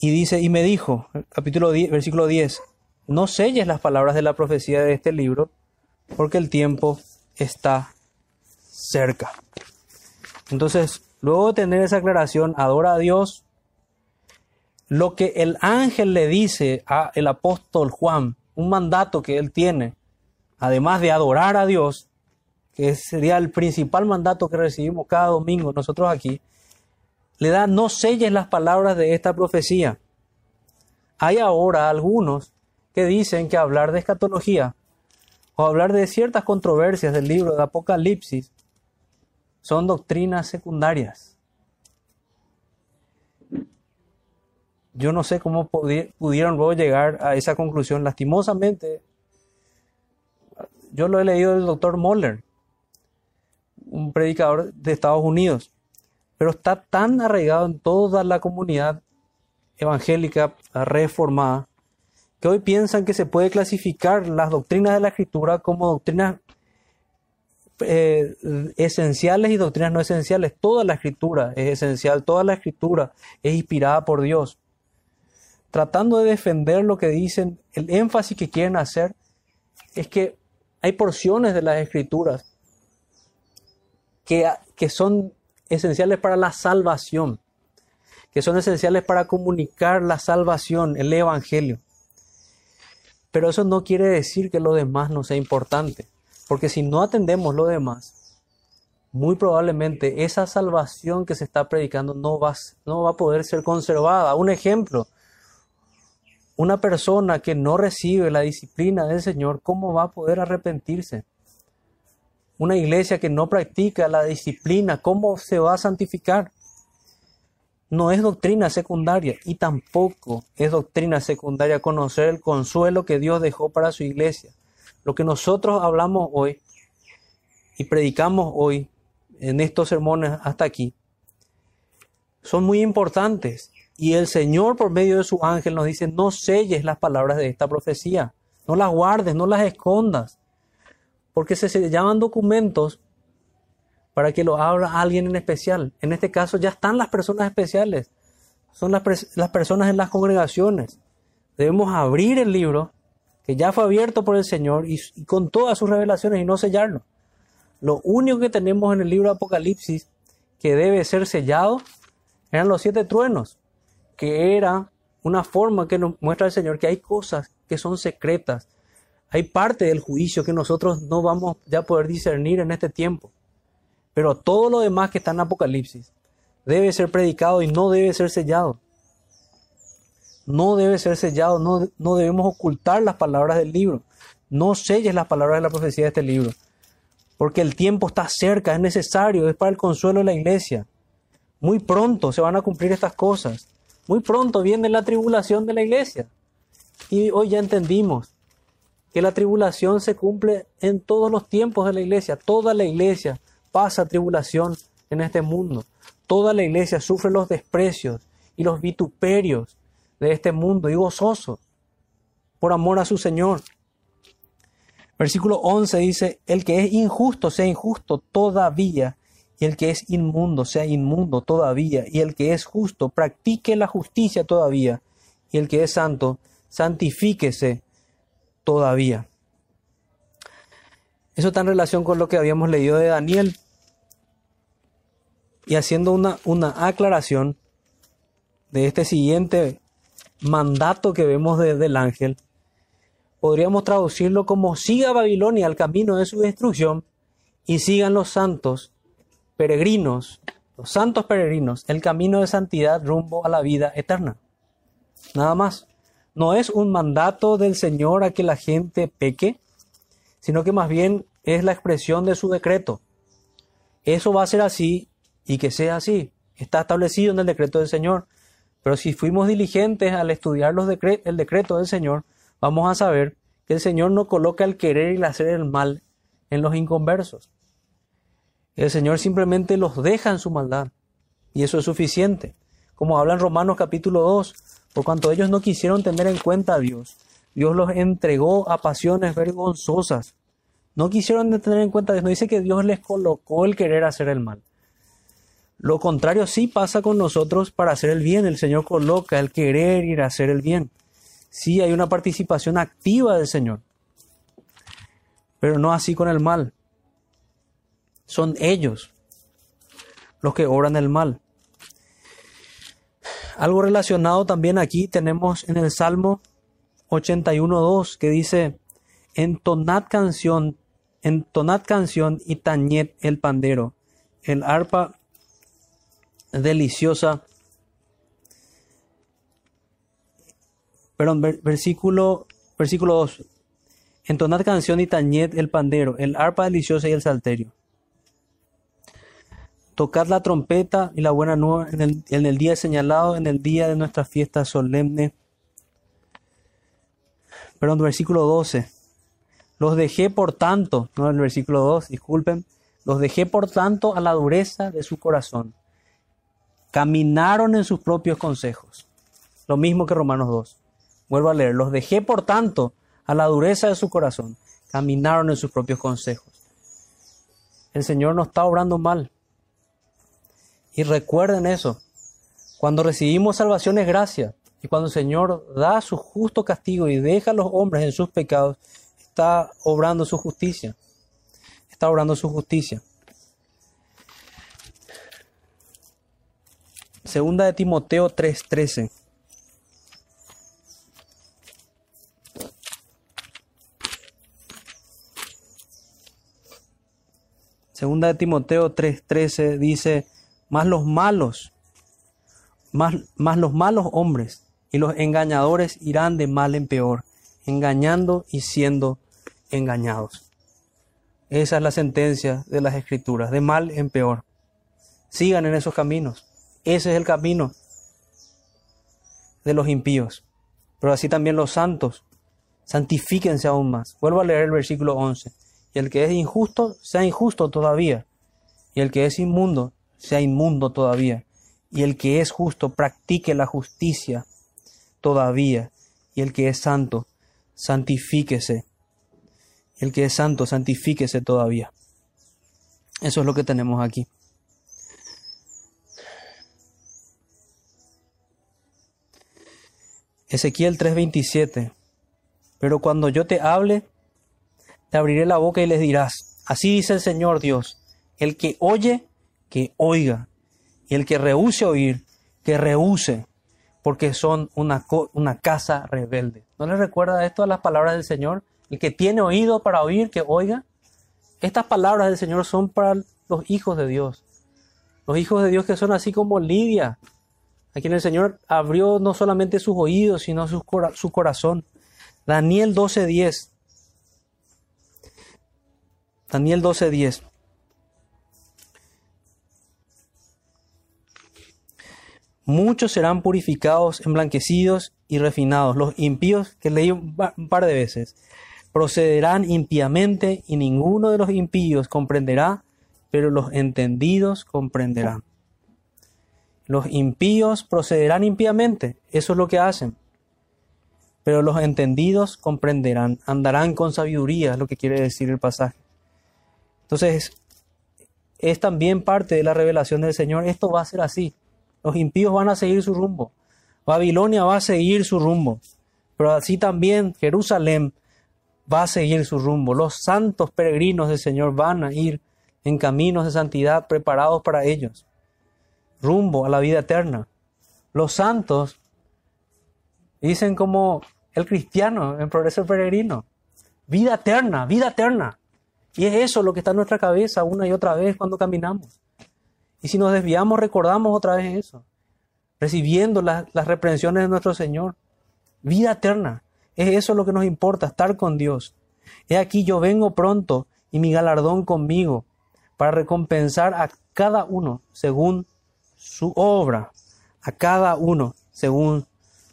y dice, y me dijo, capítulo 10, versículo 10, no selles las palabras de la profecía de este libro, porque el tiempo está cerca. Entonces, luego de tener esa aclaración, adora a Dios, lo que el ángel le dice a el apóstol Juan, un mandato que él tiene, además de adorar a Dios, que sería el principal mandato que recibimos cada domingo nosotros aquí, le da no selles las palabras de esta profecía. Hay ahora algunos que dicen que hablar de escatología o hablar de ciertas controversias del libro de Apocalipsis son doctrinas secundarias. Yo no sé cómo pudi- pudieron luego llegar a esa conclusión. Lastimosamente, yo lo he leído del doctor Moller, un predicador de Estados Unidos, pero está tan arraigado en toda la comunidad evangélica reformada que hoy piensan que se puede clasificar las doctrinas de la escritura como doctrinas eh, esenciales y doctrinas no esenciales. Toda la escritura es esencial, toda la escritura es inspirada por Dios. Tratando de defender lo que dicen, el énfasis que quieren hacer es que hay porciones de las escrituras que, que son esenciales para la salvación, que son esenciales para comunicar la salvación, el Evangelio. Pero eso no quiere decir que lo demás no sea importante, porque si no atendemos lo demás, muy probablemente esa salvación que se está predicando no va, a poder ser conservada. Un ejemplo, una persona que no recibe la disciplina del Señor, ¿cómo va a poder arrepentirse? Una iglesia que no practica la disciplina, ¿cómo se va a santificar? No es doctrina secundaria y tampoco es doctrina secundaria conocer el consuelo que Dios dejó para su iglesia. Lo que nosotros hablamos hoy y predicamos hoy en estos sermones hasta aquí son muy importantes. Y el Señor por medio de su ángel nos dice, no selles las palabras de esta profecía, no las guardes, no las escondas, porque se, llaman documentos para que lo abra alguien en especial. En este caso ya están las personas especiales, son las, las personas en las congregaciones. Debemos abrir el libro que ya fue abierto por el Señor y, y con todas sus revelaciones y no sellarlo. Lo único que tenemos en el libro Apocalipsis que debe ser sellado eran los siete truenos, que era una forma que nos muestra el Señor que hay cosas que son secretas. Hay parte del juicio que nosotros no vamos ya a poder discernir en este tiempo. Pero todo lo demás que está en Apocalipsis debe ser predicado y no debe ser sellado. No debe ser sellado, no, no debemos ocultar las palabras del libro. No selles las palabras de la profecía de este libro. Porque el tiempo está cerca, es necesario, es para el consuelo de la iglesia. Muy pronto se van a cumplir estas cosas. Muy pronto viene la tribulación de la iglesia. Y hoy ya entendimos que la tribulación se cumple en todos los tiempos de la iglesia. Toda la iglesia pasa tribulación en este mundo. Toda la iglesia sufre los desprecios y los vituperios de este mundo y gozoso por amor a su Señor. Versículo 11 dice, el que es injusto sea injusto todavía, y el que es inmundo sea inmundo todavía, y el que es justo practique la justicia todavía, y el que es santo santifíquese todavía. Eso está en relación con lo que habíamos leído de Daniel. Y haciendo una, una aclaración de este siguiente mandato que vemos desde el ángel, podríamos traducirlo como siga Babilonia al camino de su destrucción y sigan los santos peregrinos, los santos peregrinos, el camino de santidad rumbo a la vida eterna. Nada más. No es un mandato del Señor a que la gente peque, sino que más bien es la expresión de su decreto. Eso va a ser así y que sea así. Está establecido en el decreto del Señor. Pero si fuimos diligentes al estudiar los el decreto del Señor, vamos a saber que el Señor no coloca el querer y el hacer el mal en los inconversos. El Señor simplemente los deja en su maldad. Y eso es suficiente. Como habla en Romanos capítulo 2, por cuanto ellos no quisieron tener en cuenta a Dios, Dios los entregó a pasiones vergonzosas. No quisieron tener en cuenta a Dios. No dice que Dios les colocó el querer hacer el mal. Lo contrario sí pasa con nosotros para hacer el bien. El Señor coloca el querer ir a hacer el bien. Sí hay una participación activa del Señor. Pero no así con el mal. Son ellos los que obran el mal. Algo relacionado también aquí tenemos en el Salmo 81.2 que dice, entonad canción, entonad canción y tañed el pandero, el arpa deliciosa. Perdón, versículo, versículo 2. Entonad canción y tañed el pandero, el arpa deliciosa y el salterio. Tocad la trompeta y la buena nueva en el, en día señalado, en el día de nuestra fiesta solemne. Perdón, versículo 12. Los dejé por tanto, no el versículo 2, disculpen, los dejé por tanto a la dureza de su corazón caminaron en sus propios consejos. Lo mismo que Romanos 2. Vuelvo a leer, los dejé por tanto a la dureza de su corazón, caminaron en sus propios consejos. El Señor no está obrando mal. Y recuerden eso, cuando recibimos salvación es gracia, y cuando el Señor da su justo castigo y deja a los hombres en sus pecados, está obrando su justicia. Está obrando su justicia. Segunda de Timoteo 3:13. Segunda de Timoteo 3:13 dice, más los malos, más, más los malos hombres y los engañadores irán de mal en peor, engañando y siendo engañados. Esa es la sentencia de las escrituras, de mal en peor. Sigan en esos caminos. Ese es el camino de los impíos. Pero así también los santos. Santifíquense aún más. Vuelvo a leer el versículo 11. Y el que es injusto, sea injusto todavía. Y el que es inmundo, sea inmundo todavía. Y el que es justo, practique la justicia todavía. Y el que es santo, santifíquese. El que es santo, santifíquese todavía. Eso es lo que tenemos aquí. Ezequiel 3:27. Pero cuando yo te hable, te abriré la boca y les dirás, así dice el Señor Dios, el que oye, que oiga, y el que rehúse oír, que rehúse, porque son una, una casa rebelde. ¿No le recuerda esto a las palabras del Señor? El que tiene oído para oír, que oiga. Estas palabras del Señor son para los hijos de Dios. Los hijos de Dios que son así como Lidia, a quien el Señor abrió no solamente sus oídos, sino su, su corazón. Daniel 12:10. Daniel 12:10. Muchos serán purificados, emblanquecidos y refinados. Los impíos, que leí un par de veces, procederán impíamente y ninguno de los impíos comprenderá, pero los entendidos comprenderán. Los impíos procederán impíamente, eso es lo que hacen. Pero los entendidos comprenderán, andarán con sabiduría, es lo que quiere decir el pasaje. Entonces, es también parte de la revelación del Señor, esto va a ser así. Los impíos van a seguir su rumbo. Babilonia va a seguir su rumbo. Pero así también Jerusalén va a seguir su rumbo. Los santos peregrinos del Señor van a ir en caminos de santidad preparados para ellos, rumbo a la vida eterna. Los santos dicen como el cristiano en progreso peregrino, vida eterna, vida eterna. Y es eso lo que está en nuestra cabeza una y otra vez cuando caminamos. Y si nos desviamos, recordamos otra vez eso, recibiendo las, reprensiones de nuestro Señor. Vida eterna. Es eso lo que nos importa, estar con Dios. He aquí yo vengo pronto y mi galardón conmigo para recompensar a cada uno según su obra, a cada uno según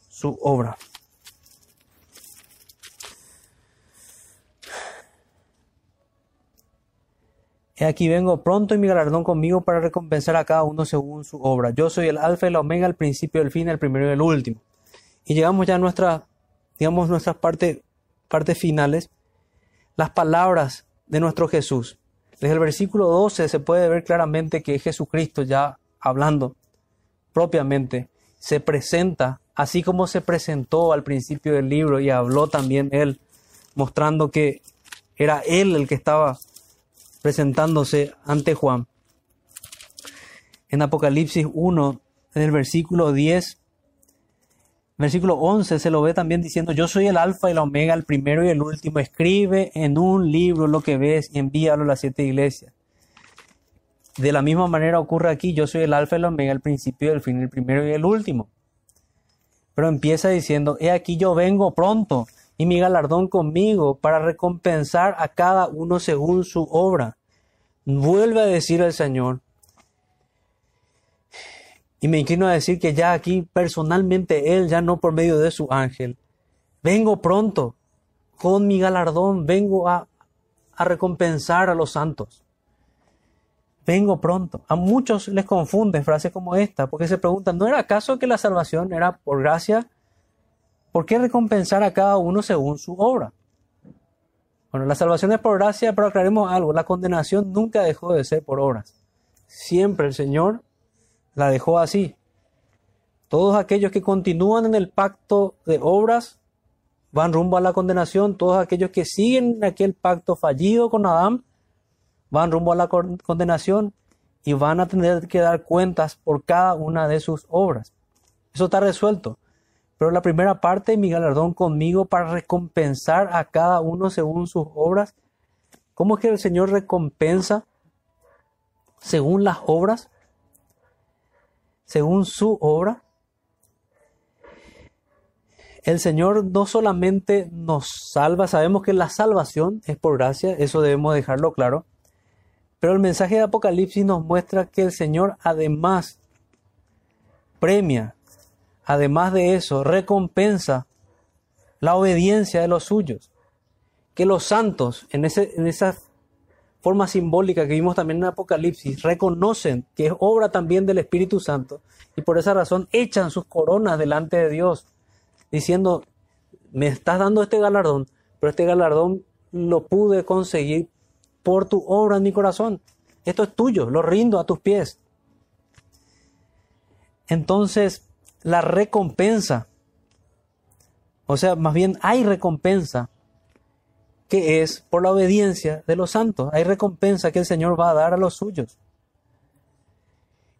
su obra. He aquí vengo pronto y mi galardón conmigo para recompensar a cada uno según su obra. Yo soy el alfa y la omega, el principio y el fin, el primero y el último. Y llegamos ya a nuestra, digamos, nuestras partes, partes finales. Las palabras de nuestro Jesús. Desde el versículo 12 se puede ver claramente que Jesucristo ya hablando propiamente se presenta así como se presentó al principio del libro y habló también él, mostrando que era él el que estaba presentándose ante Juan. En Apocalipsis 1, en el versículo 10, versículo 11 se lo ve también diciendo, yo soy el alfa y la omega, el primero y el último, escribe en un libro lo que ves y envíalo a las siete iglesias. De la misma manera ocurre aquí, yo soy el alfa y la omega, el principio el fin, el primero y el último. Pero empieza diciendo, he aquí yo vengo pronto y mi galardón conmigo para recompensar a cada uno según su obra. Vuelve a decir el Señor, y me inclino a decir que ya aquí personalmente Él, ya no por medio de su ángel, vengo pronto con mi galardón, vengo a, a recompensar a los santos. Vengo pronto. A muchos les confunde frases como esta, porque se preguntan, ¿no era acaso que la salvación era por gracia? ¿Por qué recompensar a cada uno según su obra? Bueno, la salvación es por gracia, pero aclaremos algo, la condenación nunca dejó de ser por obras. Siempre el Señor la dejó así. Todos aquellos que continúan en el pacto de obras van rumbo a la condenación. Todos aquellos que siguen aquel pacto fallido con Adán van rumbo a la condenación y van a tener que dar cuentas por cada una de sus obras. Eso está resuelto. Pero la primera parte, mi galardón conmigo para recompensar a cada uno según sus obras. ¿Cómo es que el Señor recompensa según las obras? según su obra. El Señor no solamente nos salva, sabemos que la salvación es por gracia, eso debemos dejarlo claro, pero el mensaje de Apocalipsis nos muestra que el Señor además premia, además de eso, recompensa la obediencia de los suyos, que los santos en, ese, en esa forma simbólica que vimos también en Apocalipsis, reconocen que es obra también del Espíritu Santo y por esa razón echan sus coronas delante de Dios, diciendo, me estás dando este galardón, pero este galardón lo pude conseguir por tu obra en mi corazón. Esto es tuyo, lo rindo a tus pies. Entonces, la recompensa, o sea, más bien hay recompensa que es por la obediencia de los santos. Hay recompensa que el Señor va a dar a los suyos.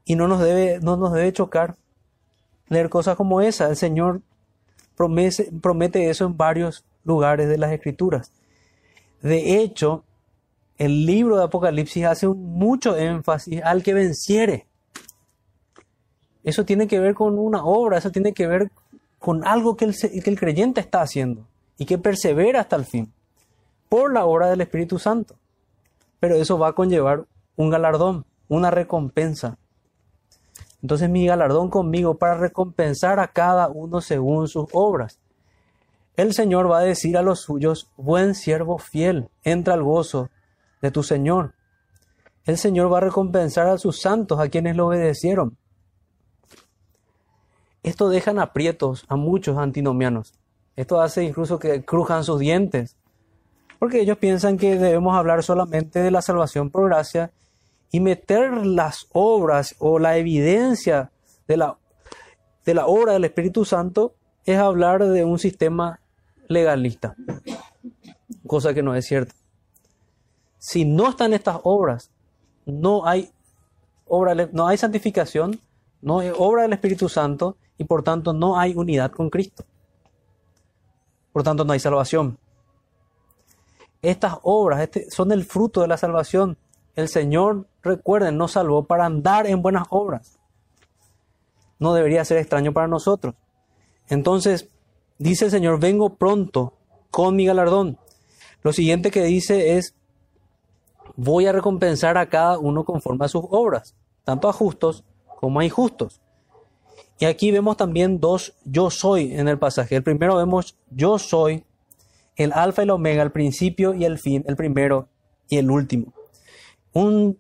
Y no nos debe, no nos debe chocar leer cosas como esa. El Señor promete, promete eso en varios lugares de las Escrituras. De hecho, el libro de Apocalipsis hace mucho énfasis al que venciere. Eso tiene que ver con una obra, eso tiene que ver con algo que el, que el creyente está haciendo y que persevera hasta el fin por la obra del Espíritu Santo. Pero eso va a conllevar un galardón, una recompensa. Entonces mi galardón conmigo para recompensar a cada uno según sus obras. El Señor va a decir a los suyos, buen siervo fiel, entra al gozo de tu Señor. El Señor va a recompensar a sus santos, a quienes lo obedecieron. Esto deja aprietos a muchos antinomianos. Esto hace incluso que crujan sus dientes porque ellos piensan que debemos hablar solamente de la salvación por gracia y meter las obras o la evidencia de la, de la obra del Espíritu Santo es hablar de un sistema legalista. cosa que no es cierta. Si no están estas obras, no hay obra, no hay santificación, no hay obra del Espíritu Santo y por tanto no hay unidad con Cristo. Por tanto no hay salvación. Estas obras este, son el fruto de la salvación. El Señor, recuerden, nos salvó para andar en buenas obras. No debería ser extraño para nosotros. Entonces, dice el Señor, vengo pronto con mi galardón. Lo siguiente que dice es, voy a recompensar a cada uno conforme a sus obras, tanto a justos como a injustos. Y aquí vemos también dos yo soy en el pasaje. El primero vemos yo soy, el alfa y el omega, el principio y el fin, el primero y el último. Un,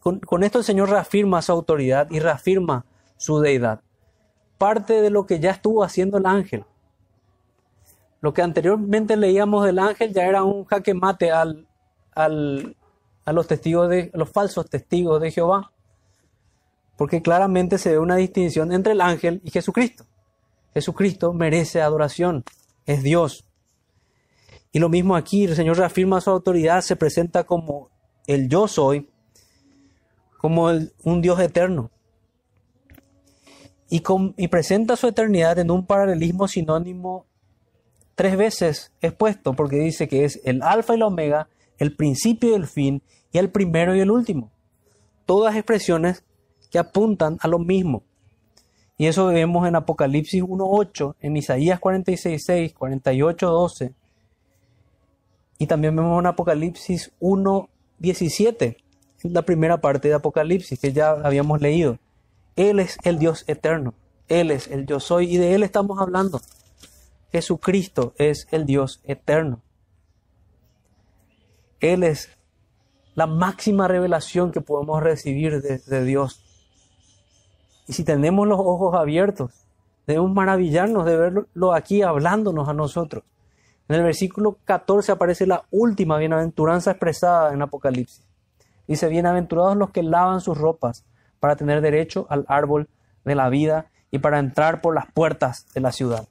con, esto el Señor reafirma su autoridad y reafirma su deidad. Parte de lo que ya estuvo haciendo el ángel. Lo que anteriormente leíamos del ángel ya era un jaque mate al, al, a los testigos de los falsos testigos de Jehová. Porque claramente se ve una distinción entre el ángel y Jesucristo. Jesucristo merece adoración, es Dios. Y lo mismo aquí, el Señor reafirma su autoridad, se presenta como el yo soy, como un Dios eterno. Y, y presenta su eternidad en un paralelismo sinónimo tres veces expuesto, porque dice que es el alfa y el omega, el principio y el fin, y el primero y el último. Todas expresiones que apuntan a lo mismo. Y eso vemos en Apocalipsis 1.8, en Isaías 46.6, 48.12. Y también vemos en Apocalipsis 1.17, la primera parte de Apocalipsis que ya habíamos leído. Él es el Dios eterno. Él es el yo soy y de Él estamos hablando. Jesucristo es el Dios eterno. Él es la máxima revelación que podemos recibir de, Dios. Y si tenemos los ojos abiertos, debemos maravillarnos de verlo aquí hablándonos a nosotros. En el versículo 14 aparece la última bienaventuranza expresada en Apocalipsis. Dice, bienaventurados los que lavan sus ropas para tener derecho al árbol de la vida y para entrar por las puertas de la ciudad.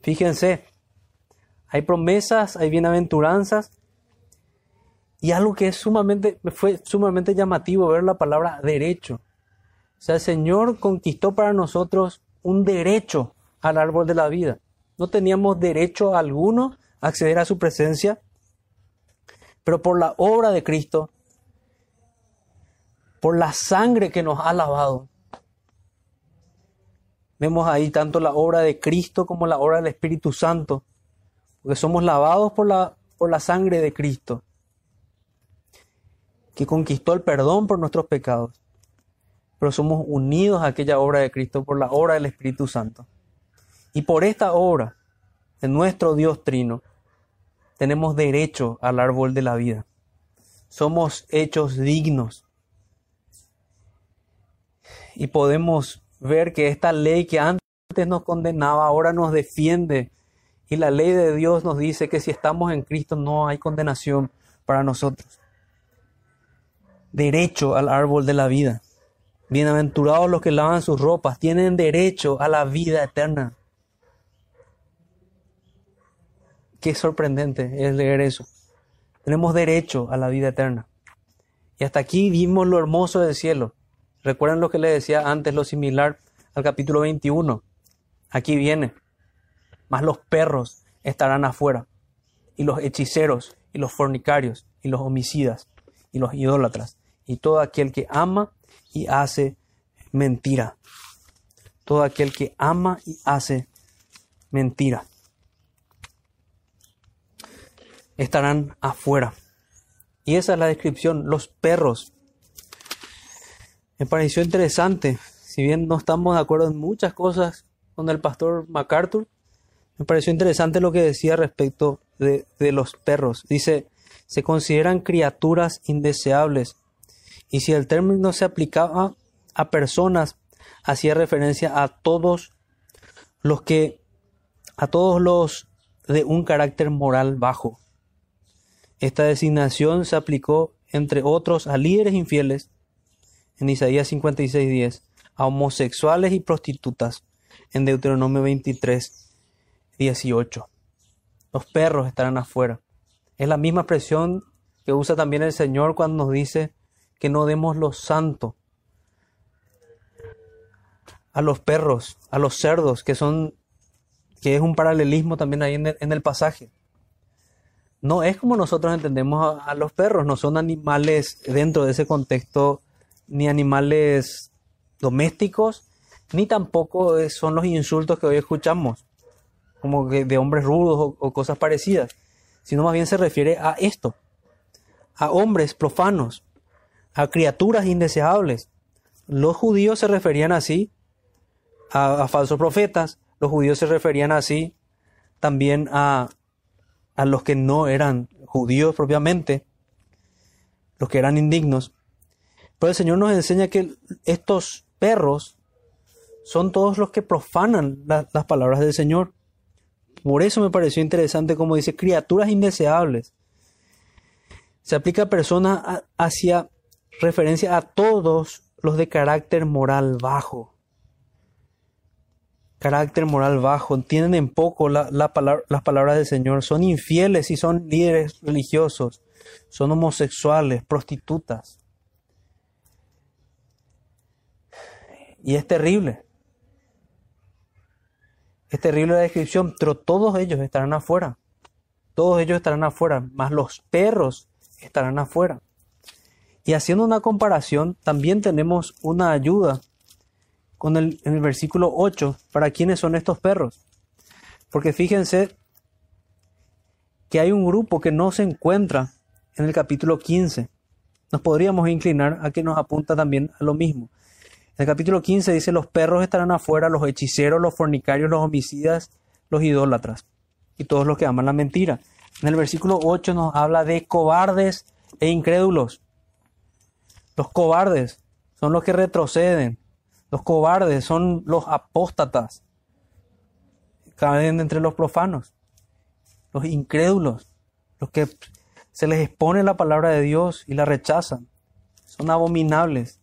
Fíjense, hay promesas, hay bienaventuranzas y algo que es sumamente, fue sumamente llamativo ver la palabra derecho. O sea, el Señor conquistó para nosotros un derecho al árbol de la vida. No teníamos derecho alguno a acceder a su presencia, pero por la obra de Cristo, por la sangre que nos ha lavado, vemos ahí tanto la obra de Cristo como la obra del Espíritu Santo, porque somos lavados por la, por la sangre de Cristo que conquistó el perdón por nuestros pecados, pero somos unidos a aquella obra de Cristo por la obra del Espíritu Santo. Y por esta obra de nuestro Dios Trino, tenemos derecho al árbol de la vida. Somos hechos dignos. Y podemos ver que esta ley que antes nos condenaba, ahora nos defiende. Y la ley de Dios nos dice que si estamos en Cristo no hay condenación para nosotros derecho al árbol de la vida. Bienaventurados los que lavan sus ropas, tienen derecho a la vida eterna. Qué sorprendente es leer eso. Tenemos derecho a la vida eterna. Y hasta aquí vimos lo hermoso del cielo. Recuerden lo que le decía antes, lo similar al capítulo 21. Aquí viene. Mas los perros estarán afuera, y los hechiceros, y los fornicarios, y los homicidas, y los idólatras, y todo aquel que ama y hace mentira. Todo aquel que ama y hace mentira. Estarán afuera. Y esa es la descripción, los perros. Me pareció interesante, si bien no estamos de acuerdo en muchas cosas con el pastor MacArthur, me pareció interesante lo que decía respecto de, de los perros. Dice, se consideran criaturas indeseables y si el término se aplicaba a personas, hacía referencia a todos los que, a todos los de un carácter moral bajo. Esta designación se aplicó, entre otros, a líderes infieles, en Isaías 56.10, a homosexuales y prostitutas, en Deuteronomio 23, 18. Los perros estarán afuera. Es la misma expresión que usa también el Señor cuando nos dice que no demos lo santo a los perros, a los cerdos, que son, que es un paralelismo también ahí en el, en el pasaje. No es como nosotros entendemos a, los perros, no son animales dentro de ese contexto, ni animales domésticos, ni tampoco son los insultos que hoy escuchamos, como que de hombres rudos o cosas parecidas, sino más bien se refiere a esto, a hombres profanos, a criaturas indeseables. Los judíos se referían así a, falsos profetas, los judíos se referían así también a, a los que no eran judíos propiamente, los que eran indignos. Pero el Señor nos enseña que estos perros son todos los que profanan la, las palabras del Señor. Por eso me pareció interesante como dice criaturas indeseables. Se aplica a personas hacia referencia a todos los de carácter moral bajo. Carácter moral bajo, tienen en poco la, las palabras del Señor, son infieles y son líderes religiosos, son homosexuales, prostitutas. Y es terrible. Es terrible la descripción, pero todos ellos estarán afuera. Todos ellos estarán afuera, más los perros estarán afuera. Y haciendo una comparación, también tenemos una ayuda con el, en el versículo 8 para quiénes son estos perros. Porque fíjense que hay un grupo que no se encuentra en el capítulo 15. Nos podríamos inclinar a que nos apunta también a lo mismo. En el capítulo 15 dice, los perros estarán afuera, los hechiceros, los fornicarios, los homicidas, los idólatras y todos los que aman la mentira. En el versículo 8 nos habla de cobardes e incrédulos. Los cobardes son los que retroceden. Los cobardes son los apóstatas. Caen entre los profanos. Los incrédulos. Los que se les expone la palabra de Dios y la rechazan. Son abominables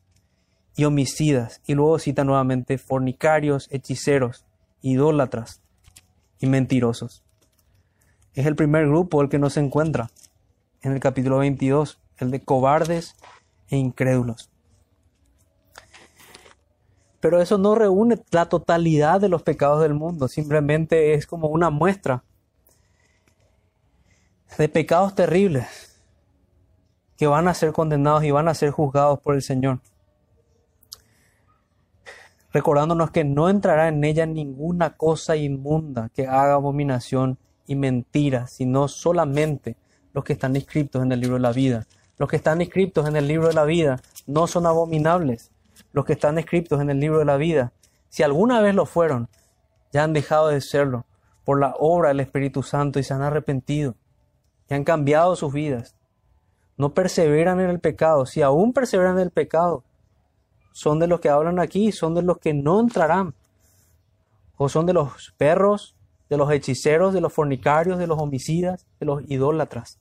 y homicidas. Y luego cita nuevamente fornicarios, hechiceros, idólatras y mentirosos. Es el primer grupo el que no se encuentra en el capítulo 22, el de cobardes e incrédulos. Pero eso no reúne la totalidad de los pecados del mundo, simplemente es como una muestra de pecados terribles que van a ser condenados y van a ser juzgados por el Señor. Recordándonos que no entrará en ella ninguna cosa inmunda que haga abominación y mentira, sino solamente los que están inscritos en el libro de la vida. Los que están inscritos en el libro de la vida no son abominables. Los que están escritos en el libro de la vida, si alguna vez lo fueron, ya han dejado de serlo por la obra del Espíritu Santo y se han arrepentido y han cambiado sus vidas. No perseveran en el pecado. Si aún perseveran en el pecado, son de los que hablan aquí, son de los que no entrarán. O son de los perros, de los hechiceros, de los fornicarios, de los homicidas, de los idólatras.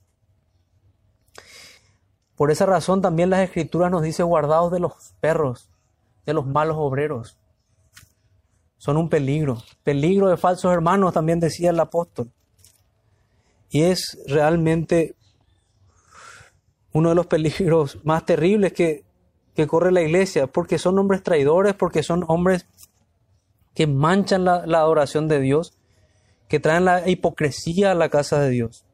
Por esa razón también las escrituras nos dice guardados de los perros, de los malos obreros. Son un peligro. Peligro de falsos hermanos, también decía el apóstol. Y es realmente uno de los peligros más terribles que, que corre la iglesia, porque son hombres traidores, porque son hombres que manchan la adoración de Dios, que traen la hipocresía a la casa de Dios.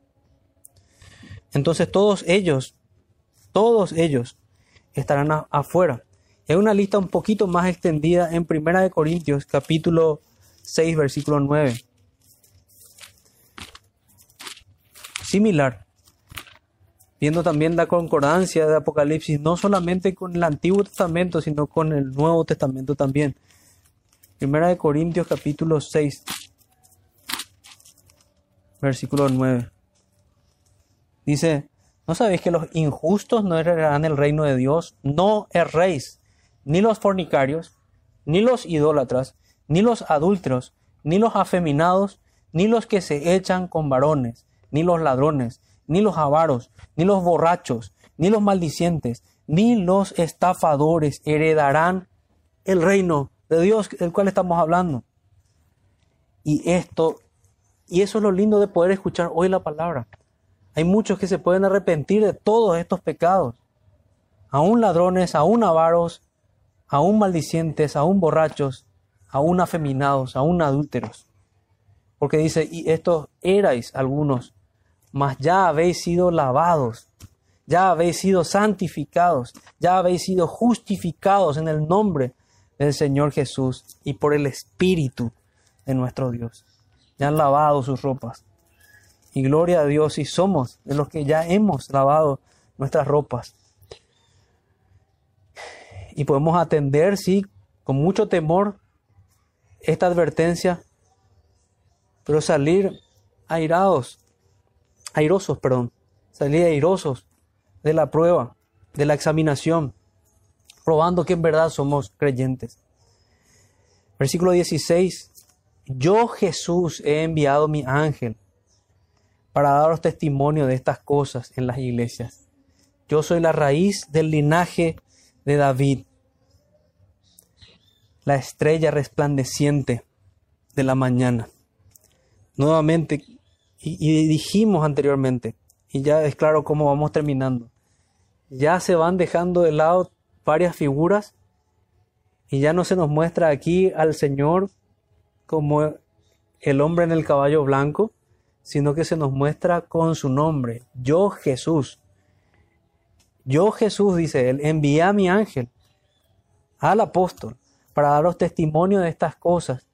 Entonces todos ellos todos ellos estarán afuera. Hay una lista un poquito más extendida en Primera de Corintios, capítulo 6, versículo 9. Similar. Viendo también la concordancia de Apocalipsis, no solamente con el Antiguo Testamento, sino con el Nuevo Testamento también. Primera de Corintios, capítulo 6, versículo 9. Dice, ¿No sabéis que los injustos no heredarán el reino de Dios? No erréis, ni los fornicarios, ni los idólatras, ni los adúlteros, ni los afeminados, ni los que se echan con varones, ni los ladrones, ni los avaros, ni los borrachos, ni los maldicientes, ni los estafadores heredarán el reino de Dios del cual estamos hablando. Y esto Y eso es lo lindo de poder escuchar hoy la palabra. Hay muchos que se pueden arrepentir de todos estos pecados. Aún ladrones, aún avaros, aún maldicientes, aún borrachos, aún afeminados, aún adúlteros. Porque dice, y estos erais algunos, mas ya habéis sido lavados, ya habéis sido santificados, ya habéis sido justificados en el nombre del Señor Jesús y por el Espíritu de nuestro Dios. Ya han lavado sus ropas. Y gloria a Dios, y somos de los que ya hemos lavado nuestras ropas. Y podemos atender, sí, con mucho temor esta advertencia, pero salir airados, airosos, perdón, salir airosos de la prueba, de la examinación, probando que en verdad somos creyentes. Versículo 16, yo Jesús he enviado mi ángel para daros testimonio de estas cosas en las iglesias. Yo soy la raíz del linaje de David, la estrella resplandeciente de la mañana. Nuevamente, y, dijimos anteriormente, y ya es claro cómo vamos terminando, ya se van dejando de lado varias figuras y ya no se nos muestra aquí al Señor como el hombre en el caballo blanco, sino que se nos muestra con su nombre, yo Jesús. Yo Jesús, dice él, envié a mi ángel al apóstol para daros testimonio de estas cosas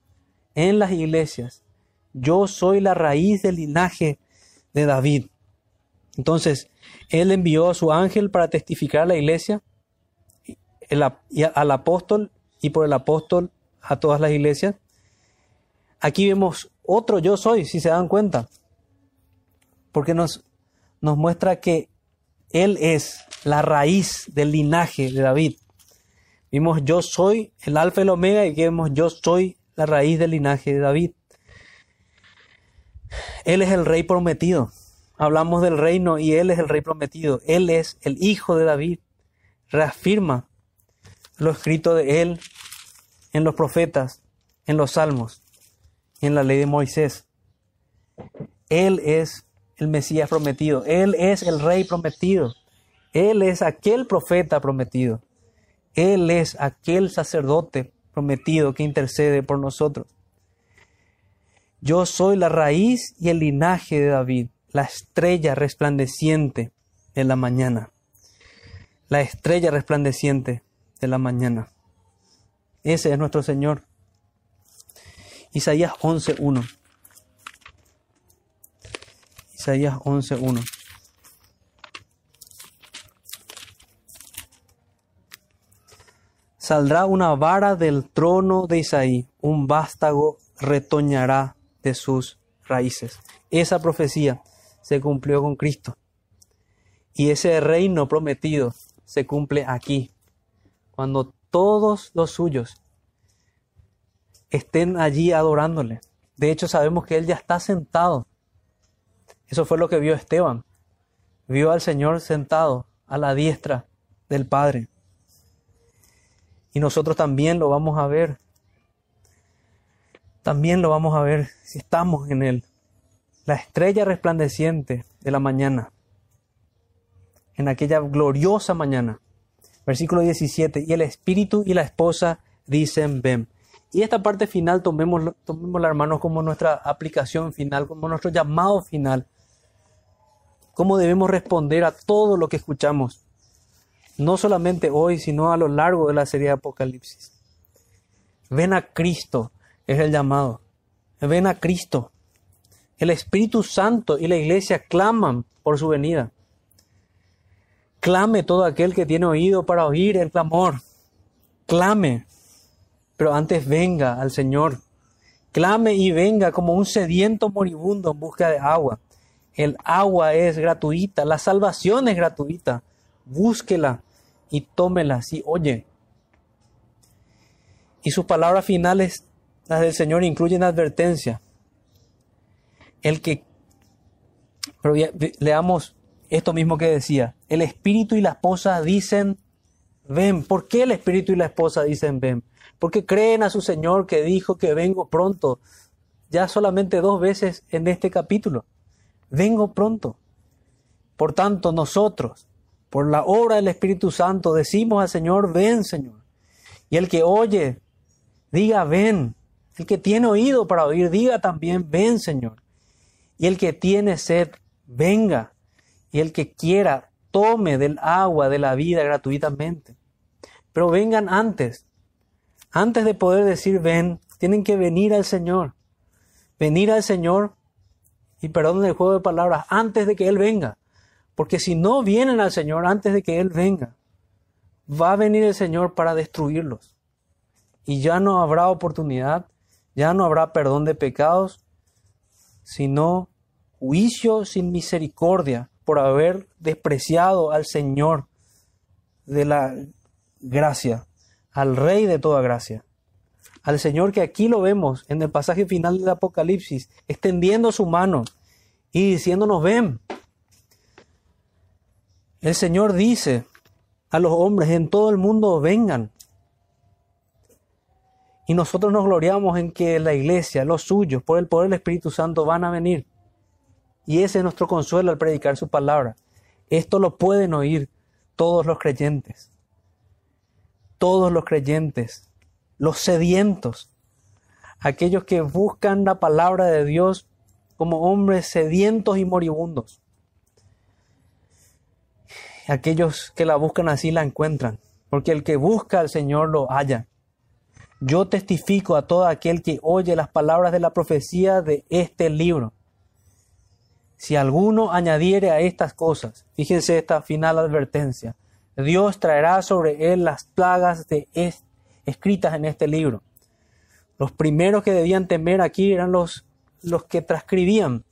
en las iglesias. Yo soy la raíz del linaje de David. Entonces, él envió a su ángel para testificar a la iglesia, al apóstol y por el apóstol a todas las iglesias. Aquí vemos otro yo soy, si se dan cuenta, porque nos, nos muestra que Él es la raíz del linaje de David. Vimos yo soy el alfa y el omega y vemos yo soy la raíz del linaje de David. Él es el rey prometido. Hablamos del reino y Él es el rey prometido. Él es el hijo de David. Reafirma lo escrito de Él en los profetas, en los salmos en la ley de Moisés. Él es el Mesías prometido, Él es el Rey prometido, Él es aquel profeta prometido, Él es aquel sacerdote prometido que intercede por nosotros. Yo soy la raíz y el linaje de David, la estrella resplandeciente de la mañana. La estrella resplandeciente de la mañana. Ese es nuestro Señor. Isaías 11.1. Isaías 11.1. Saldrá una vara del trono de Isaí, un vástago retoñará de sus raíces. Esa profecía se cumplió con Cristo. Y ese reino prometido se cumple aquí, cuando todos los suyos estén allí adorándole. De hecho, sabemos que Él ya está sentado. Eso fue lo que vio Esteban. Vio al Señor sentado a la diestra del Padre. Y nosotros también lo vamos a ver. También lo vamos a ver si estamos en Él. La estrella resplandeciente de la mañana. En aquella gloriosa mañana. Versículo 17. Y el Espíritu y la esposa dicen, ven. Y esta parte final tomemos, tomémosla, hermanos, como nuestra aplicación final, como nuestro llamado final. Cómo debemos responder a todo lo que escuchamos. No solamente hoy, sino a lo largo de la serie de Apocalipsis. Ven a Cristo, es el llamado. Ven a Cristo. El Espíritu Santo y la iglesia claman por su venida. Clame todo aquel que tiene oído para oír el clamor. Clame, pero antes venga al Señor. Clame y venga como un sediento moribundo en busca de agua. El agua es gratuita, la salvación es gratuita. Búsquela y tómela si oye. Y sus palabras finales, las del Señor, incluyen advertencia. El que, pero leamos esto mismo que decía, el espíritu y la esposa dicen, ven. ¿Por qué el espíritu y la esposa dicen, ven? porque creen a su Señor que dijo que vengo pronto. ya solamente dos veces en este capítulo. Vengo pronto. Por tanto, nosotros, por la obra del Espíritu Santo, decimos al Señor, ven Señor. Y el que oye, diga, ven. El que tiene oído para oír, diga también, ven Señor. Y el que tiene sed, venga. Y el que quiera, tome del agua de la vida gratuitamente. Pero vengan antes. Antes de poder decir ven, tienen que venir al Señor. Venir al Señor, y perdón el juego de palabras, antes de que Él venga. Porque si no vienen al Señor antes de que Él venga, va a venir el Señor para destruirlos. Y ya no habrá oportunidad, ya no habrá perdón de pecados, sino juicio sin misericordia por haber despreciado al Señor de la gracia, al Rey de toda gracia, al Señor que aquí lo vemos en el pasaje final del Apocalipsis, extendiendo su mano y diciéndonos, ven. El Señor dice a los hombres en todo el mundo, vengan. Y nosotros nos gloriamos en que la iglesia, los suyos, por el poder del Espíritu Santo, van a venir. Y ese es nuestro consuelo al predicar su palabra. Esto lo pueden oír todos los creyentes. Todos los creyentes. Los sedientos. Aquellos que buscan la palabra de Dios como hombres sedientos y moribundos. Aquellos que la buscan así la encuentran. Porque el que busca al Señor lo halla. Yo testifico a todo aquel que oye las palabras de la profecía de este libro si alguno añadiere a estas cosas, fíjense esta final advertencia, Dios traerá sobre él las plagas de escritas en este libro. Los primeros que debían temer aquí eran los, los que transcribían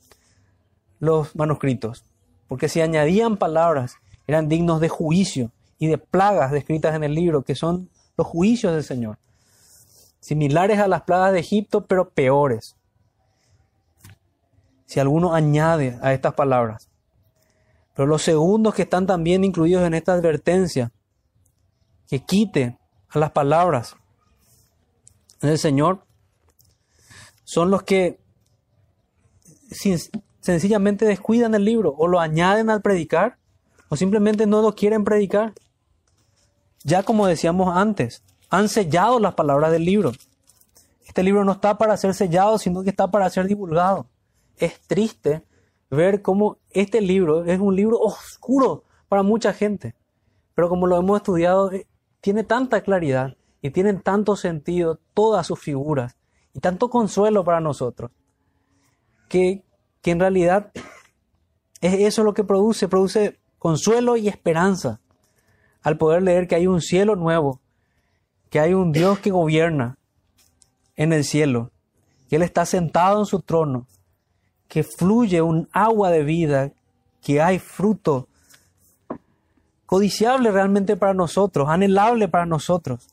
los manuscritos, porque si añadían palabras eran dignos de juicio y de plagas descritas en el libro, que son los juicios del Señor, similares a las plagas de Egipto, pero peores si alguno añade a estas palabras. Pero los segundos que están también incluidos en esta advertencia, que quite a las palabras del Señor, son los que sencillamente descuidan el libro o lo añaden al predicar o simplemente no lo quieren predicar. Ya como decíamos antes, han sellado las palabras del libro. Este libro no está para ser sellado, sino que está para ser divulgado es triste ver cómo este libro es un libro oscuro para mucha gente, pero como lo hemos estudiado, tiene tanta claridad y tienen tanto sentido todas sus figuras y tanto consuelo para nosotros, que, que en realidad es eso lo que produce, produce consuelo y esperanza al poder leer que hay un cielo nuevo, que hay un Dios que gobierna en el cielo, que Él está sentado en su trono que fluye un agua de vida, que hay fruto codiciable realmente para nosotros, anhelable para nosotros,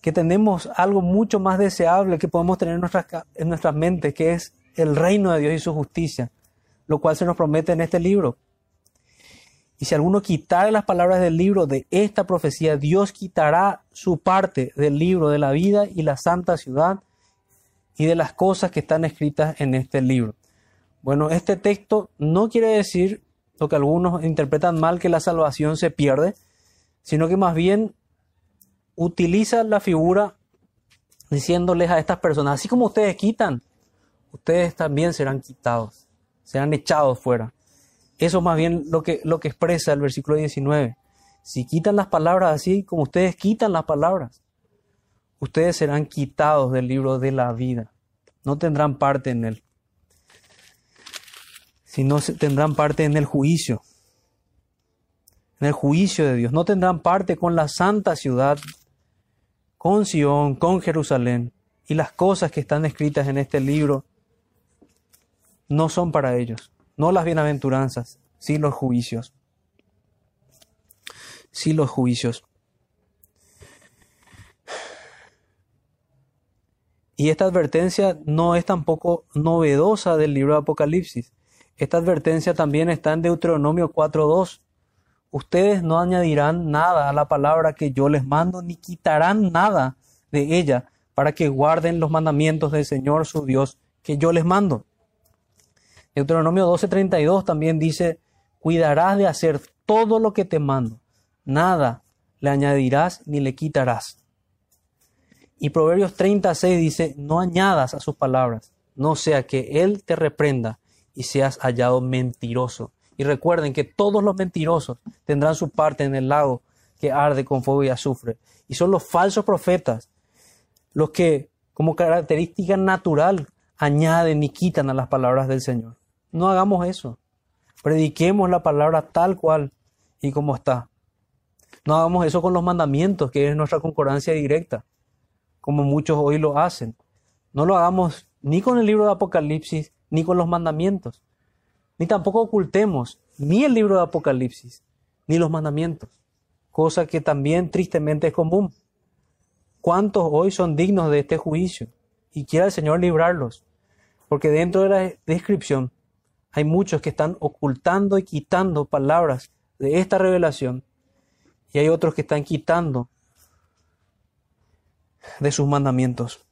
que tenemos algo mucho más deseable que podemos tener en nuestras, en nuestras mentes, que es el reino de Dios y su justicia, lo cual se nos promete en este libro. Y si alguno quitara las palabras del libro de esta profecía, Dios quitará su parte del libro de la vida y la santa ciudad y de las cosas que están escritas en este libro. Bueno, este texto no quiere decir lo que algunos interpretan mal, que la salvación se pierde, sino que más bien utiliza la figura diciéndoles a estas personas, así como ustedes quitan, ustedes también serán quitados, serán echados fuera. Eso más bien lo que, lo que expresa el versículo 19. Si quitan las palabras así como ustedes quitan las palabras, ustedes serán quitados del libro de la vida. No tendrán parte en él. Si no tendrán parte en el juicio. En el juicio de Dios. No tendrán parte con la santa ciudad, con Sión, con Jerusalén. Y las cosas que están escritas en este libro no son para ellos. No las bienaventuranzas, sí los juicios. Sí los juicios. Y esta advertencia no es tampoco novedosa del libro de Apocalipsis. Esta advertencia también está en Deuteronomio 4.2. Ustedes no añadirán nada a la palabra que yo les mando, ni quitarán nada de ella, para que guarden los mandamientos del Señor su Dios que yo les mando. Deuteronomio 12:32 también dice, cuidarás de hacer todo lo que te mando, nada le añadirás ni le quitarás. Y Proverbios 36 dice, no añadas a sus palabras, no sea que Él te reprenda y seas hallado mentiroso. Y recuerden que todos los mentirosos tendrán su parte en el lago que arde con fuego y azufre. Y son los falsos profetas los que, como característica natural, añaden y quitan a las palabras del Señor. No hagamos eso. Prediquemos la palabra tal cual y como está. No hagamos eso con los mandamientos, que es nuestra concordancia directa, como muchos hoy lo hacen. No lo hagamos ni con el libro de Apocalipsis, ni con los mandamientos. Ni tampoco ocultemos ni el libro de Apocalipsis, ni los mandamientos. Cosa que también tristemente es común. ¿Cuántos hoy son dignos de este juicio? Y quiera el Señor librarlos. Porque dentro de la descripción hay muchos que están ocultando y quitando palabras de esta revelación. Y hay otros que están quitando de sus mandamientos.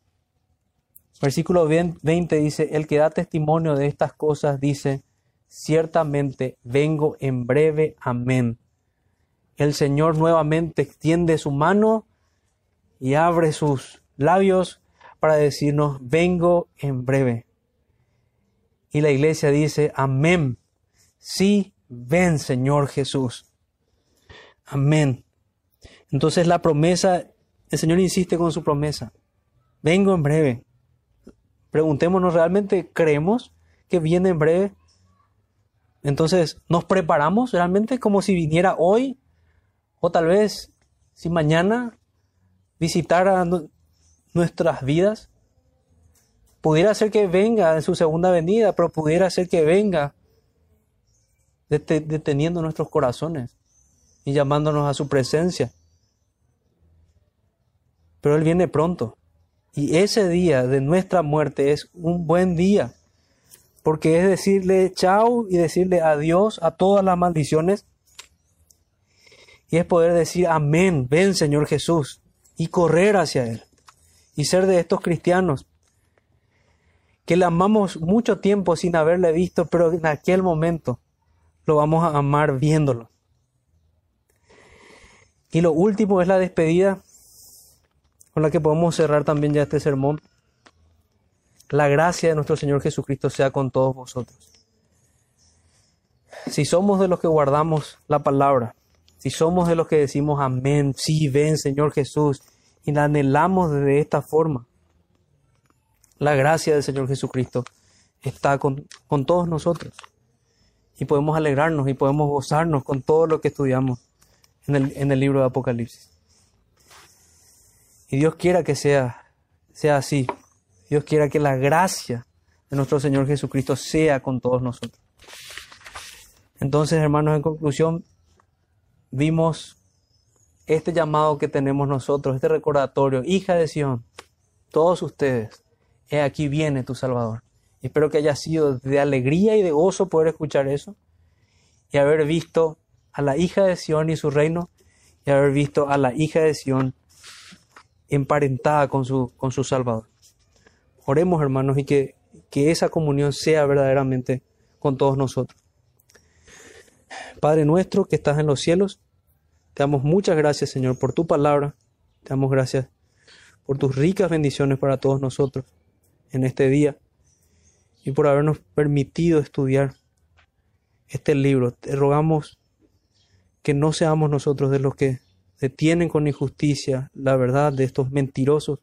Versículo 20 dice, el que da testimonio de estas cosas dice, ciertamente vengo en breve, amén. El Señor nuevamente extiende su mano y abre sus labios para decirnos, vengo en breve. Y la iglesia dice, amén. Sí, ven Señor Jesús. Amén. Entonces la promesa, el Señor insiste con su promesa. Vengo en breve. Preguntémonos, ¿realmente creemos que viene en breve? Entonces, ¿nos preparamos realmente como si viniera hoy? O tal vez, si mañana visitara nuestras vidas. Pudiera ser que venga en su segunda venida, pero pudiera ser que venga deteniendo nuestros corazones y llamándonos a su presencia. Pero Él viene pronto. Y ese día de nuestra muerte es un buen día, porque es decirle chao y decirle adiós a todas las maldiciones. Y es poder decir amén, ven Señor Jesús, y correr hacia Él. Y ser de estos cristianos que le amamos mucho tiempo sin haberle visto, pero en aquel momento lo vamos a amar viéndolo. Y lo último es la despedida con la que podemos cerrar también ya este sermón. La gracia de nuestro Señor Jesucristo sea con todos vosotros. Si somos de los que guardamos la palabra, si somos de los que decimos amén, sí, ven Señor Jesús, y la anhelamos de esta forma, la gracia del Señor Jesucristo está con, con todos nosotros. Y podemos alegrarnos y podemos gozarnos con todo lo que estudiamos en el, en el libro de Apocalipsis. Dios quiera que sea, sea así. Dios quiera que la gracia de nuestro Señor Jesucristo sea con todos nosotros. Entonces, hermanos, en conclusión, vimos este llamado que tenemos nosotros, este recordatorio, hija de Sión, todos ustedes, he aquí viene tu Salvador. Espero que haya sido de alegría y de gozo poder escuchar eso y haber visto a la hija de Sión y su reino y haber visto a la hija de Sión emparentada con su, con su Salvador. Oremos hermanos y que, que esa comunión sea verdaderamente con todos nosotros. Padre nuestro que estás en los cielos, te damos muchas gracias, Señor, por tu palabra. Te damos gracias por tus ricas bendiciones para todos nosotros en este día y por habernos permitido estudiar este libro. Te rogamos que no seamos nosotros de los que detienen con injusticia la verdad de estos mentirosos,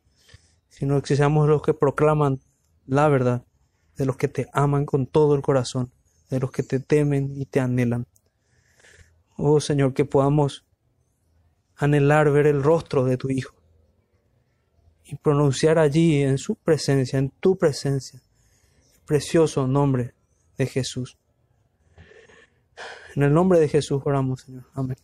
sino que seamos los que proclaman la verdad, de los que te aman con todo el corazón, de los que te temen y te anhelan. Oh Señor, que podamos anhelar ver el rostro de tu Hijo y pronunciar allí en su presencia, en tu presencia, el precioso nombre de Jesús. En el nombre de Jesús oramos, Señor. Amén.